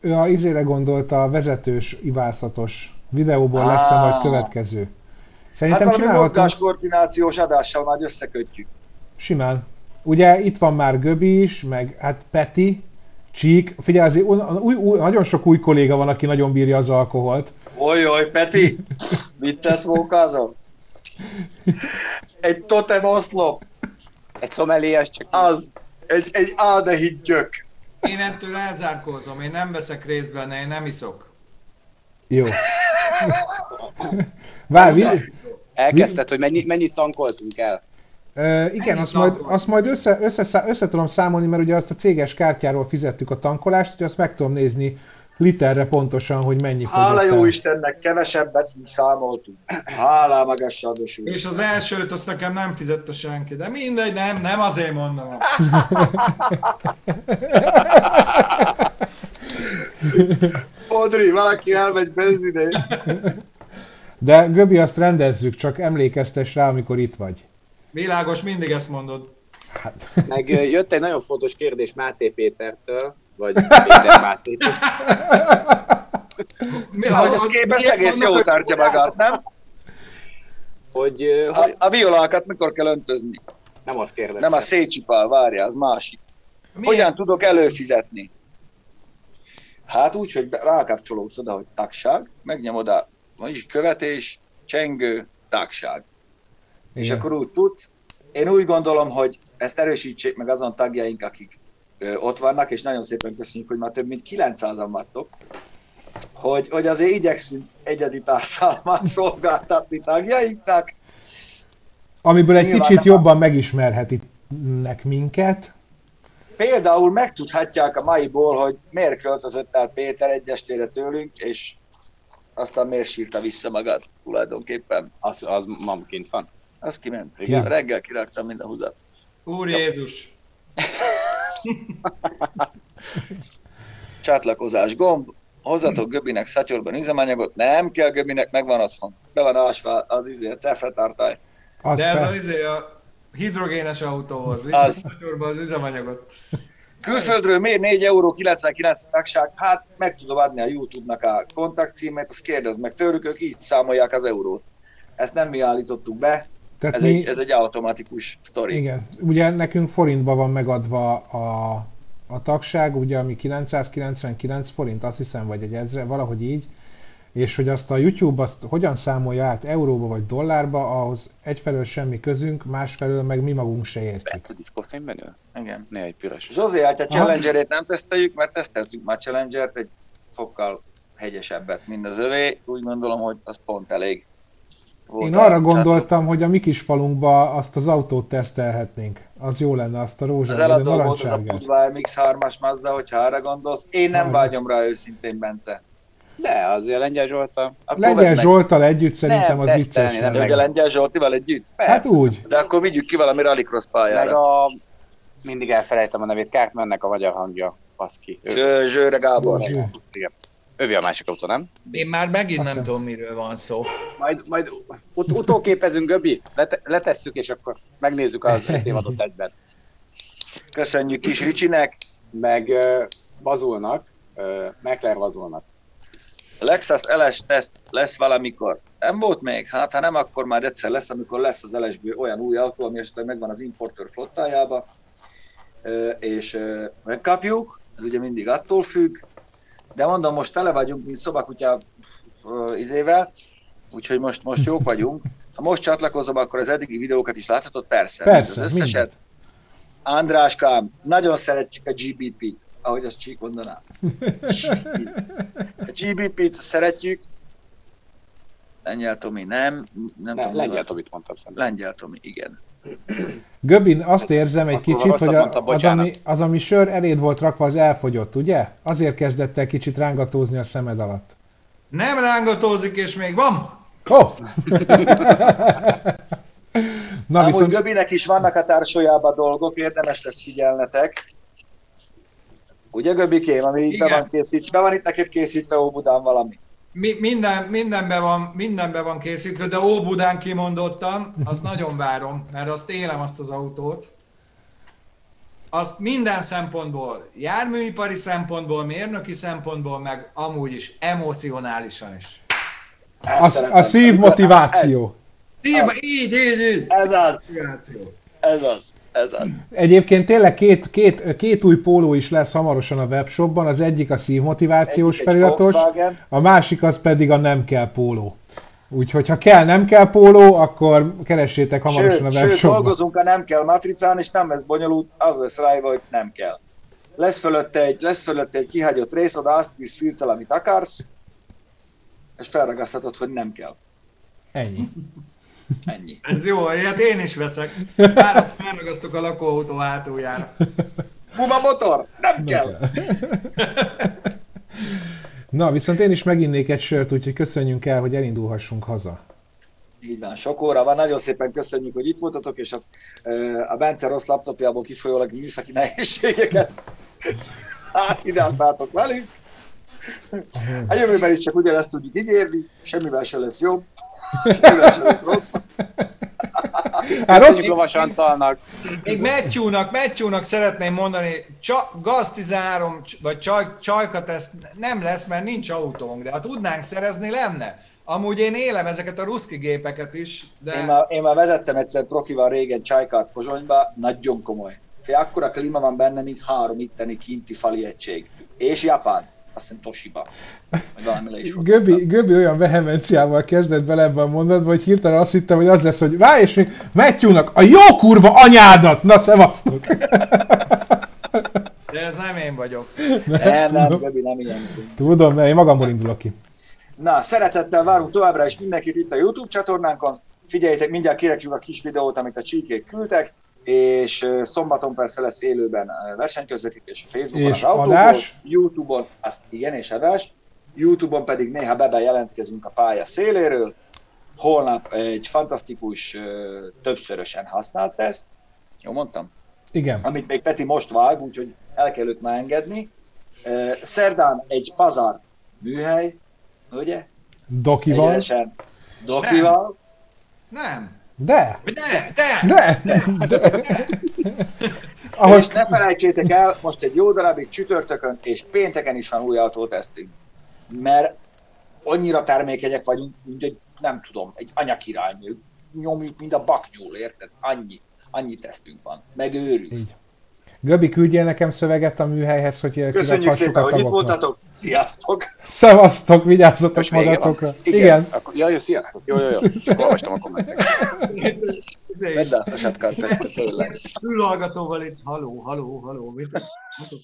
ő a izére gondolta a vezetős, ivászatos videóból lesz a majd következő. Szerintem hát valami mozgáskoordinációs adással már összekötjük. Simán. Ugye itt van már Göbi is, meg hát Peti, Csík. Figyelj, azért új, új, nagyon sok új kolléga van, aki nagyon bírja az alkoholt. Oly, oly, Peti! Vicces mókázom? Egy totem oszlop. Egy szomeléjas csak. Az. Egy, egy áldehid gyök. Én ettől elzárkózom, én nem veszek részt benne, én nem iszok. Jó. (laughs) Várj, Elkezdted, hogy mennyi, mennyit tankoltunk el? Uh, igen, azt majd, azt majd össze, össze, össze tudom számolni, mert ugye azt a céges kártyáról fizettük a tankolást, hogy azt meg tudom nézni literre pontosan, hogy mennyi fogyott Hála jó Istennek, kevesebbet számoltunk. Hála magas És az elsőt azt nekem nem fizette senki, de mindegy, nem, nem azért mondom. (laughs) Odri, valaki elmegy benzinét. De Göbi, azt rendezzük, csak emlékeztes rá, amikor itt vagy. Világos, mindig ezt mondod. Hát. Meg jött egy nagyon fontos kérdés Máté Pétertől, vagy (laughs) Péter Máté. Mi, Ahhoz képest egész jó tartja magát, nem? Hogy, a, hogy... a violákat mikor kell öntözni? Nem azt kérdezem. Nem a szétcsipál, várja, az másik. Milyen? Hogyan tudok előfizetni? Hát úgy, hogy rákapcsolódsz oda, hogy tagság, megnyomod a vagyis követés, csengő, tagság. Igen. És akkor úgy tudsz. Én úgy gondolom, hogy ezt erősítsék meg azon tagjaink, akik ö, ott vannak, és nagyon szépen köszönjük, hogy már több mint 900-an vagytok, hogy, hogy azért igyekszünk egyedi tartalmat (laughs) szolgáltatni tagjainknak. Amiből egy Nyilván kicsit jobban a... megismerhetnek minket. Például megtudhatják a maiból, hogy miért költözött el Péter egy estére tőlünk, és aztán miért sírta vissza magát tulajdonképpen. Az, az mamként van? Az kiment. Igen. Reggel kiraktam mind a húzat. Úr Jézus! (laughs) Csatlakozás gomb. Hozzatok Göbinek szatyorban üzemanyagot. Nem kell Göbinek, megvan otthon. Be van ásva az izé, a cefretartály. De ez az izé a hidrogénes autóhoz. Az. az üzemanyagot. Külföldről miért 4 euró 99 tagság? Hát meg tudom adni a YouTube-nak a kontaktcímet, azt kérdezd meg tőlük, ők így számolják az eurót. Ezt nem mi állítottuk be, Tehát ez, mi... egy, ez egy automatikus sztori. Igen, ugye nekünk forintban van megadva a, a tagság, ugye ami 999 forint, azt hiszem, vagy egy ezre, valahogy így, és hogy azt a YouTube azt hogyan számolja át euróba vagy dollárba, ahhoz egyfelől semmi közünk, másfelől meg mi magunk se értjük. a diszkofényben Igen. Ne egy piros. Zsozé, hát a Challenger-ét nem teszteljük, mert teszteltük már Challenger-t, egy fokkal hegyesebbet, mint az övé. Úgy gondolom, hogy az pont elég. Volt Én arra gondoltam, hogy a mi kis falunkba azt az autót tesztelhetnénk. Az jó lenne, azt a rózsát, az eladó volt az a Budva MX-3-as Mazda, hogyha arra gondolsz. Én nem vágyom rá őszintén, Bence. De, azért Lengyel Zsoltal. Lengyel Zsoltal együtt szerintem nem, az vicces. Nem, meg... Lengyel Zsoltival együtt? Persze. Hát úgy. De akkor vigyük ki valami rallycross pályára. Meg a... Mindig elfelejtem a nevét, Kártmennek a magyar hangja. Baszki. Zsőre Gábor. Igen. Ővi a másik autó, nem? Én már megint Azt nem tudom, miről van szó. Majd, majd ut- utóképezünk, Göbi, Let- letesszük, és akkor megnézzük az évadot egyben. Köszönjük kis Ricsinek. Meg uh, Bazulnak, uh, Mekler Bazulnak. Lexus LS teszt lesz valamikor. Nem volt még? Hát ha nem, akkor már egyszer lesz, amikor lesz az ls olyan új autó, ami esetleg megvan az importőr flottájába, és megkapjuk, ez ugye mindig attól függ, de mondom, most tele vagyunk, mint szobakutya izével, úgyhogy most, most jók vagyunk. Ha most csatlakozom, akkor az eddigi videókat is láthatod? Persze. Persze, Az összeset. Andráskám, nagyon szeretjük a GBP-t, ahogy azt Csík mondaná. (laughs) A GBP-t szeretjük. Lengyel Tomi nem. Nem, Nem, tudom, lengyel mi Tomit mondtam szerintem. Lengyel Tomi, igen. Göbin, azt érzem egy Akkor kicsit, hogy a, az, ami, az, ami sör eléd volt rakva, az elfogyott, ugye? Azért kezdett el kicsit rángatózni a szemed alatt. Nem rángatózik, és még van. Oh! (laughs) Na Amúgy viszont, Göbinek is vannak a társójában dolgok, érdemes lesz figyelnetek. Ugye Göbikém, ami itt be van készítve, be van itt neked készítve Óbudán valami. Mi, minden, mindenben, van, mindenben van készítve, de Óbudán kimondottan, azt nagyon várom, mert azt élem azt az autót. Azt minden szempontból, járműipari szempontból, mérnöki szempontból, meg amúgy is, emocionálisan is. Ezt a, szeretem. a szív motiváció. Így, így, így, így. Ez az, Motiváció. ez az, ez az. Egyébként tényleg két, két, két új póló is lesz hamarosan a webshopban, az egyik a szív motivációs Egyik egy feliratos, a másik az pedig a nem kell póló. Úgyhogy ha kell nem kell póló, akkor keressétek hamarosan a Sőt, sőt, webshopban. dolgozunk a nem kell matricán, és nem lesz bonyolult, az lesz rájva, hogy nem kell. Lesz fölötte egy, lesz fölötte egy kihagyott rész, oda azt is filtel, amit akarsz, és felragaszthatod, hogy nem kell. Ennyi. Ennyi. Ez jó, ilyet én is veszek. Párat felragasztok a lakóautó hátuljára. Buma motor, nem kell. Na, viszont én is meginnék egy sört, úgyhogy köszönjünk el, hogy elindulhassunk haza. Így van, sok óra van, nagyon szépen köszönjük, hogy itt voltatok, és a, a Bence rossz laptopjából kifolyólag műszaki nehézségeket (laughs) áthidáltátok velünk. A jövőben is csak ugyanezt tudjuk ígérni, semmivel se lesz jobb, lesz rossz. Hát rossz, Lovas Antalnak. Még Matthew-nak, Matthew-nak szeretném mondani, csa, Gaz 13 cs- vagy csaj, csajkat ezt nem lesz, mert nincs autónk, de ha tudnánk szerezni, lenne. Amúgy én élem ezeket a ruszki gépeket is, de... Én már, én már vezettem egyszer prokival régen csajkát Pozsonyba, nagyon komoly. Fél akkora klíma van benne, mint három itteni kinti fali egység. És Japán, azt hiszem Toshiba. Vagy valami le is Göbi, Göbi olyan vehemenciával kezdett bele ebbe a mondatba, hogy hirtelen azt hittem, hogy az lesz, hogy várj, és még Matthew-nak a jó kurva anyádat! Na, szevasztok! De ez nem én vagyok. Nem, nem, Göbi nem ilyen. Tudom, mert én magamból indulok ki. Na, szeretettel várunk továbbra is mindenkit itt a YouTube csatornánkon. Figyeljétek, mindjárt kirekjük a kis videót, amit a csíkék küldtek, és szombaton persze lesz élőben versenyközvetítés Facebookon, És az autóból, adás. YouTube-on, azt igen, és adás. YouTube-on pedig néha bebe jelentkezünk a pálya széléről. Holnap egy fantasztikus, többszörösen használt teszt. Jó mondtam? Igen. amit még Peti most vág, úgyhogy el kell őt már engedni. Szerdán egy pazar műhely, ugye? Dokival. Egyenesen Dokival. Nem. De! De, de! De! de. (laughs) És Ahogy, ne felejtsétek el, most egy jó darabig csütörtökön és pénteken is van új autótesztünk. Mert annyira termékenyek vagyunk, mint egy, nem tudom, egy anyakirálynő. Nyomjuk, mint a baknyúl, érted? Annyi, annyi tesztünk van. Megőrülsz. Göbi, küldjél nekem szöveget a műhelyhez, hogy Köszönjük szépen, a hogy itt voltatok. Sziasztok! Szevasztok, vigyázzatok Most magatokra. Igen. Igen. Akkor, ja, jó, sziasztok. Jó, jó, jó. Csak olvastam a kommenteket. Vedd azt a sapkát, tényleg. Fülhallgatóval itt, haló, haló, haló, mit?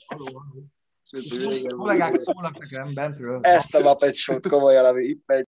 Haló, haló. Kollégák szólnak nekem bentről. Ezt a Muppet Show-t komolyan, ami itt megy.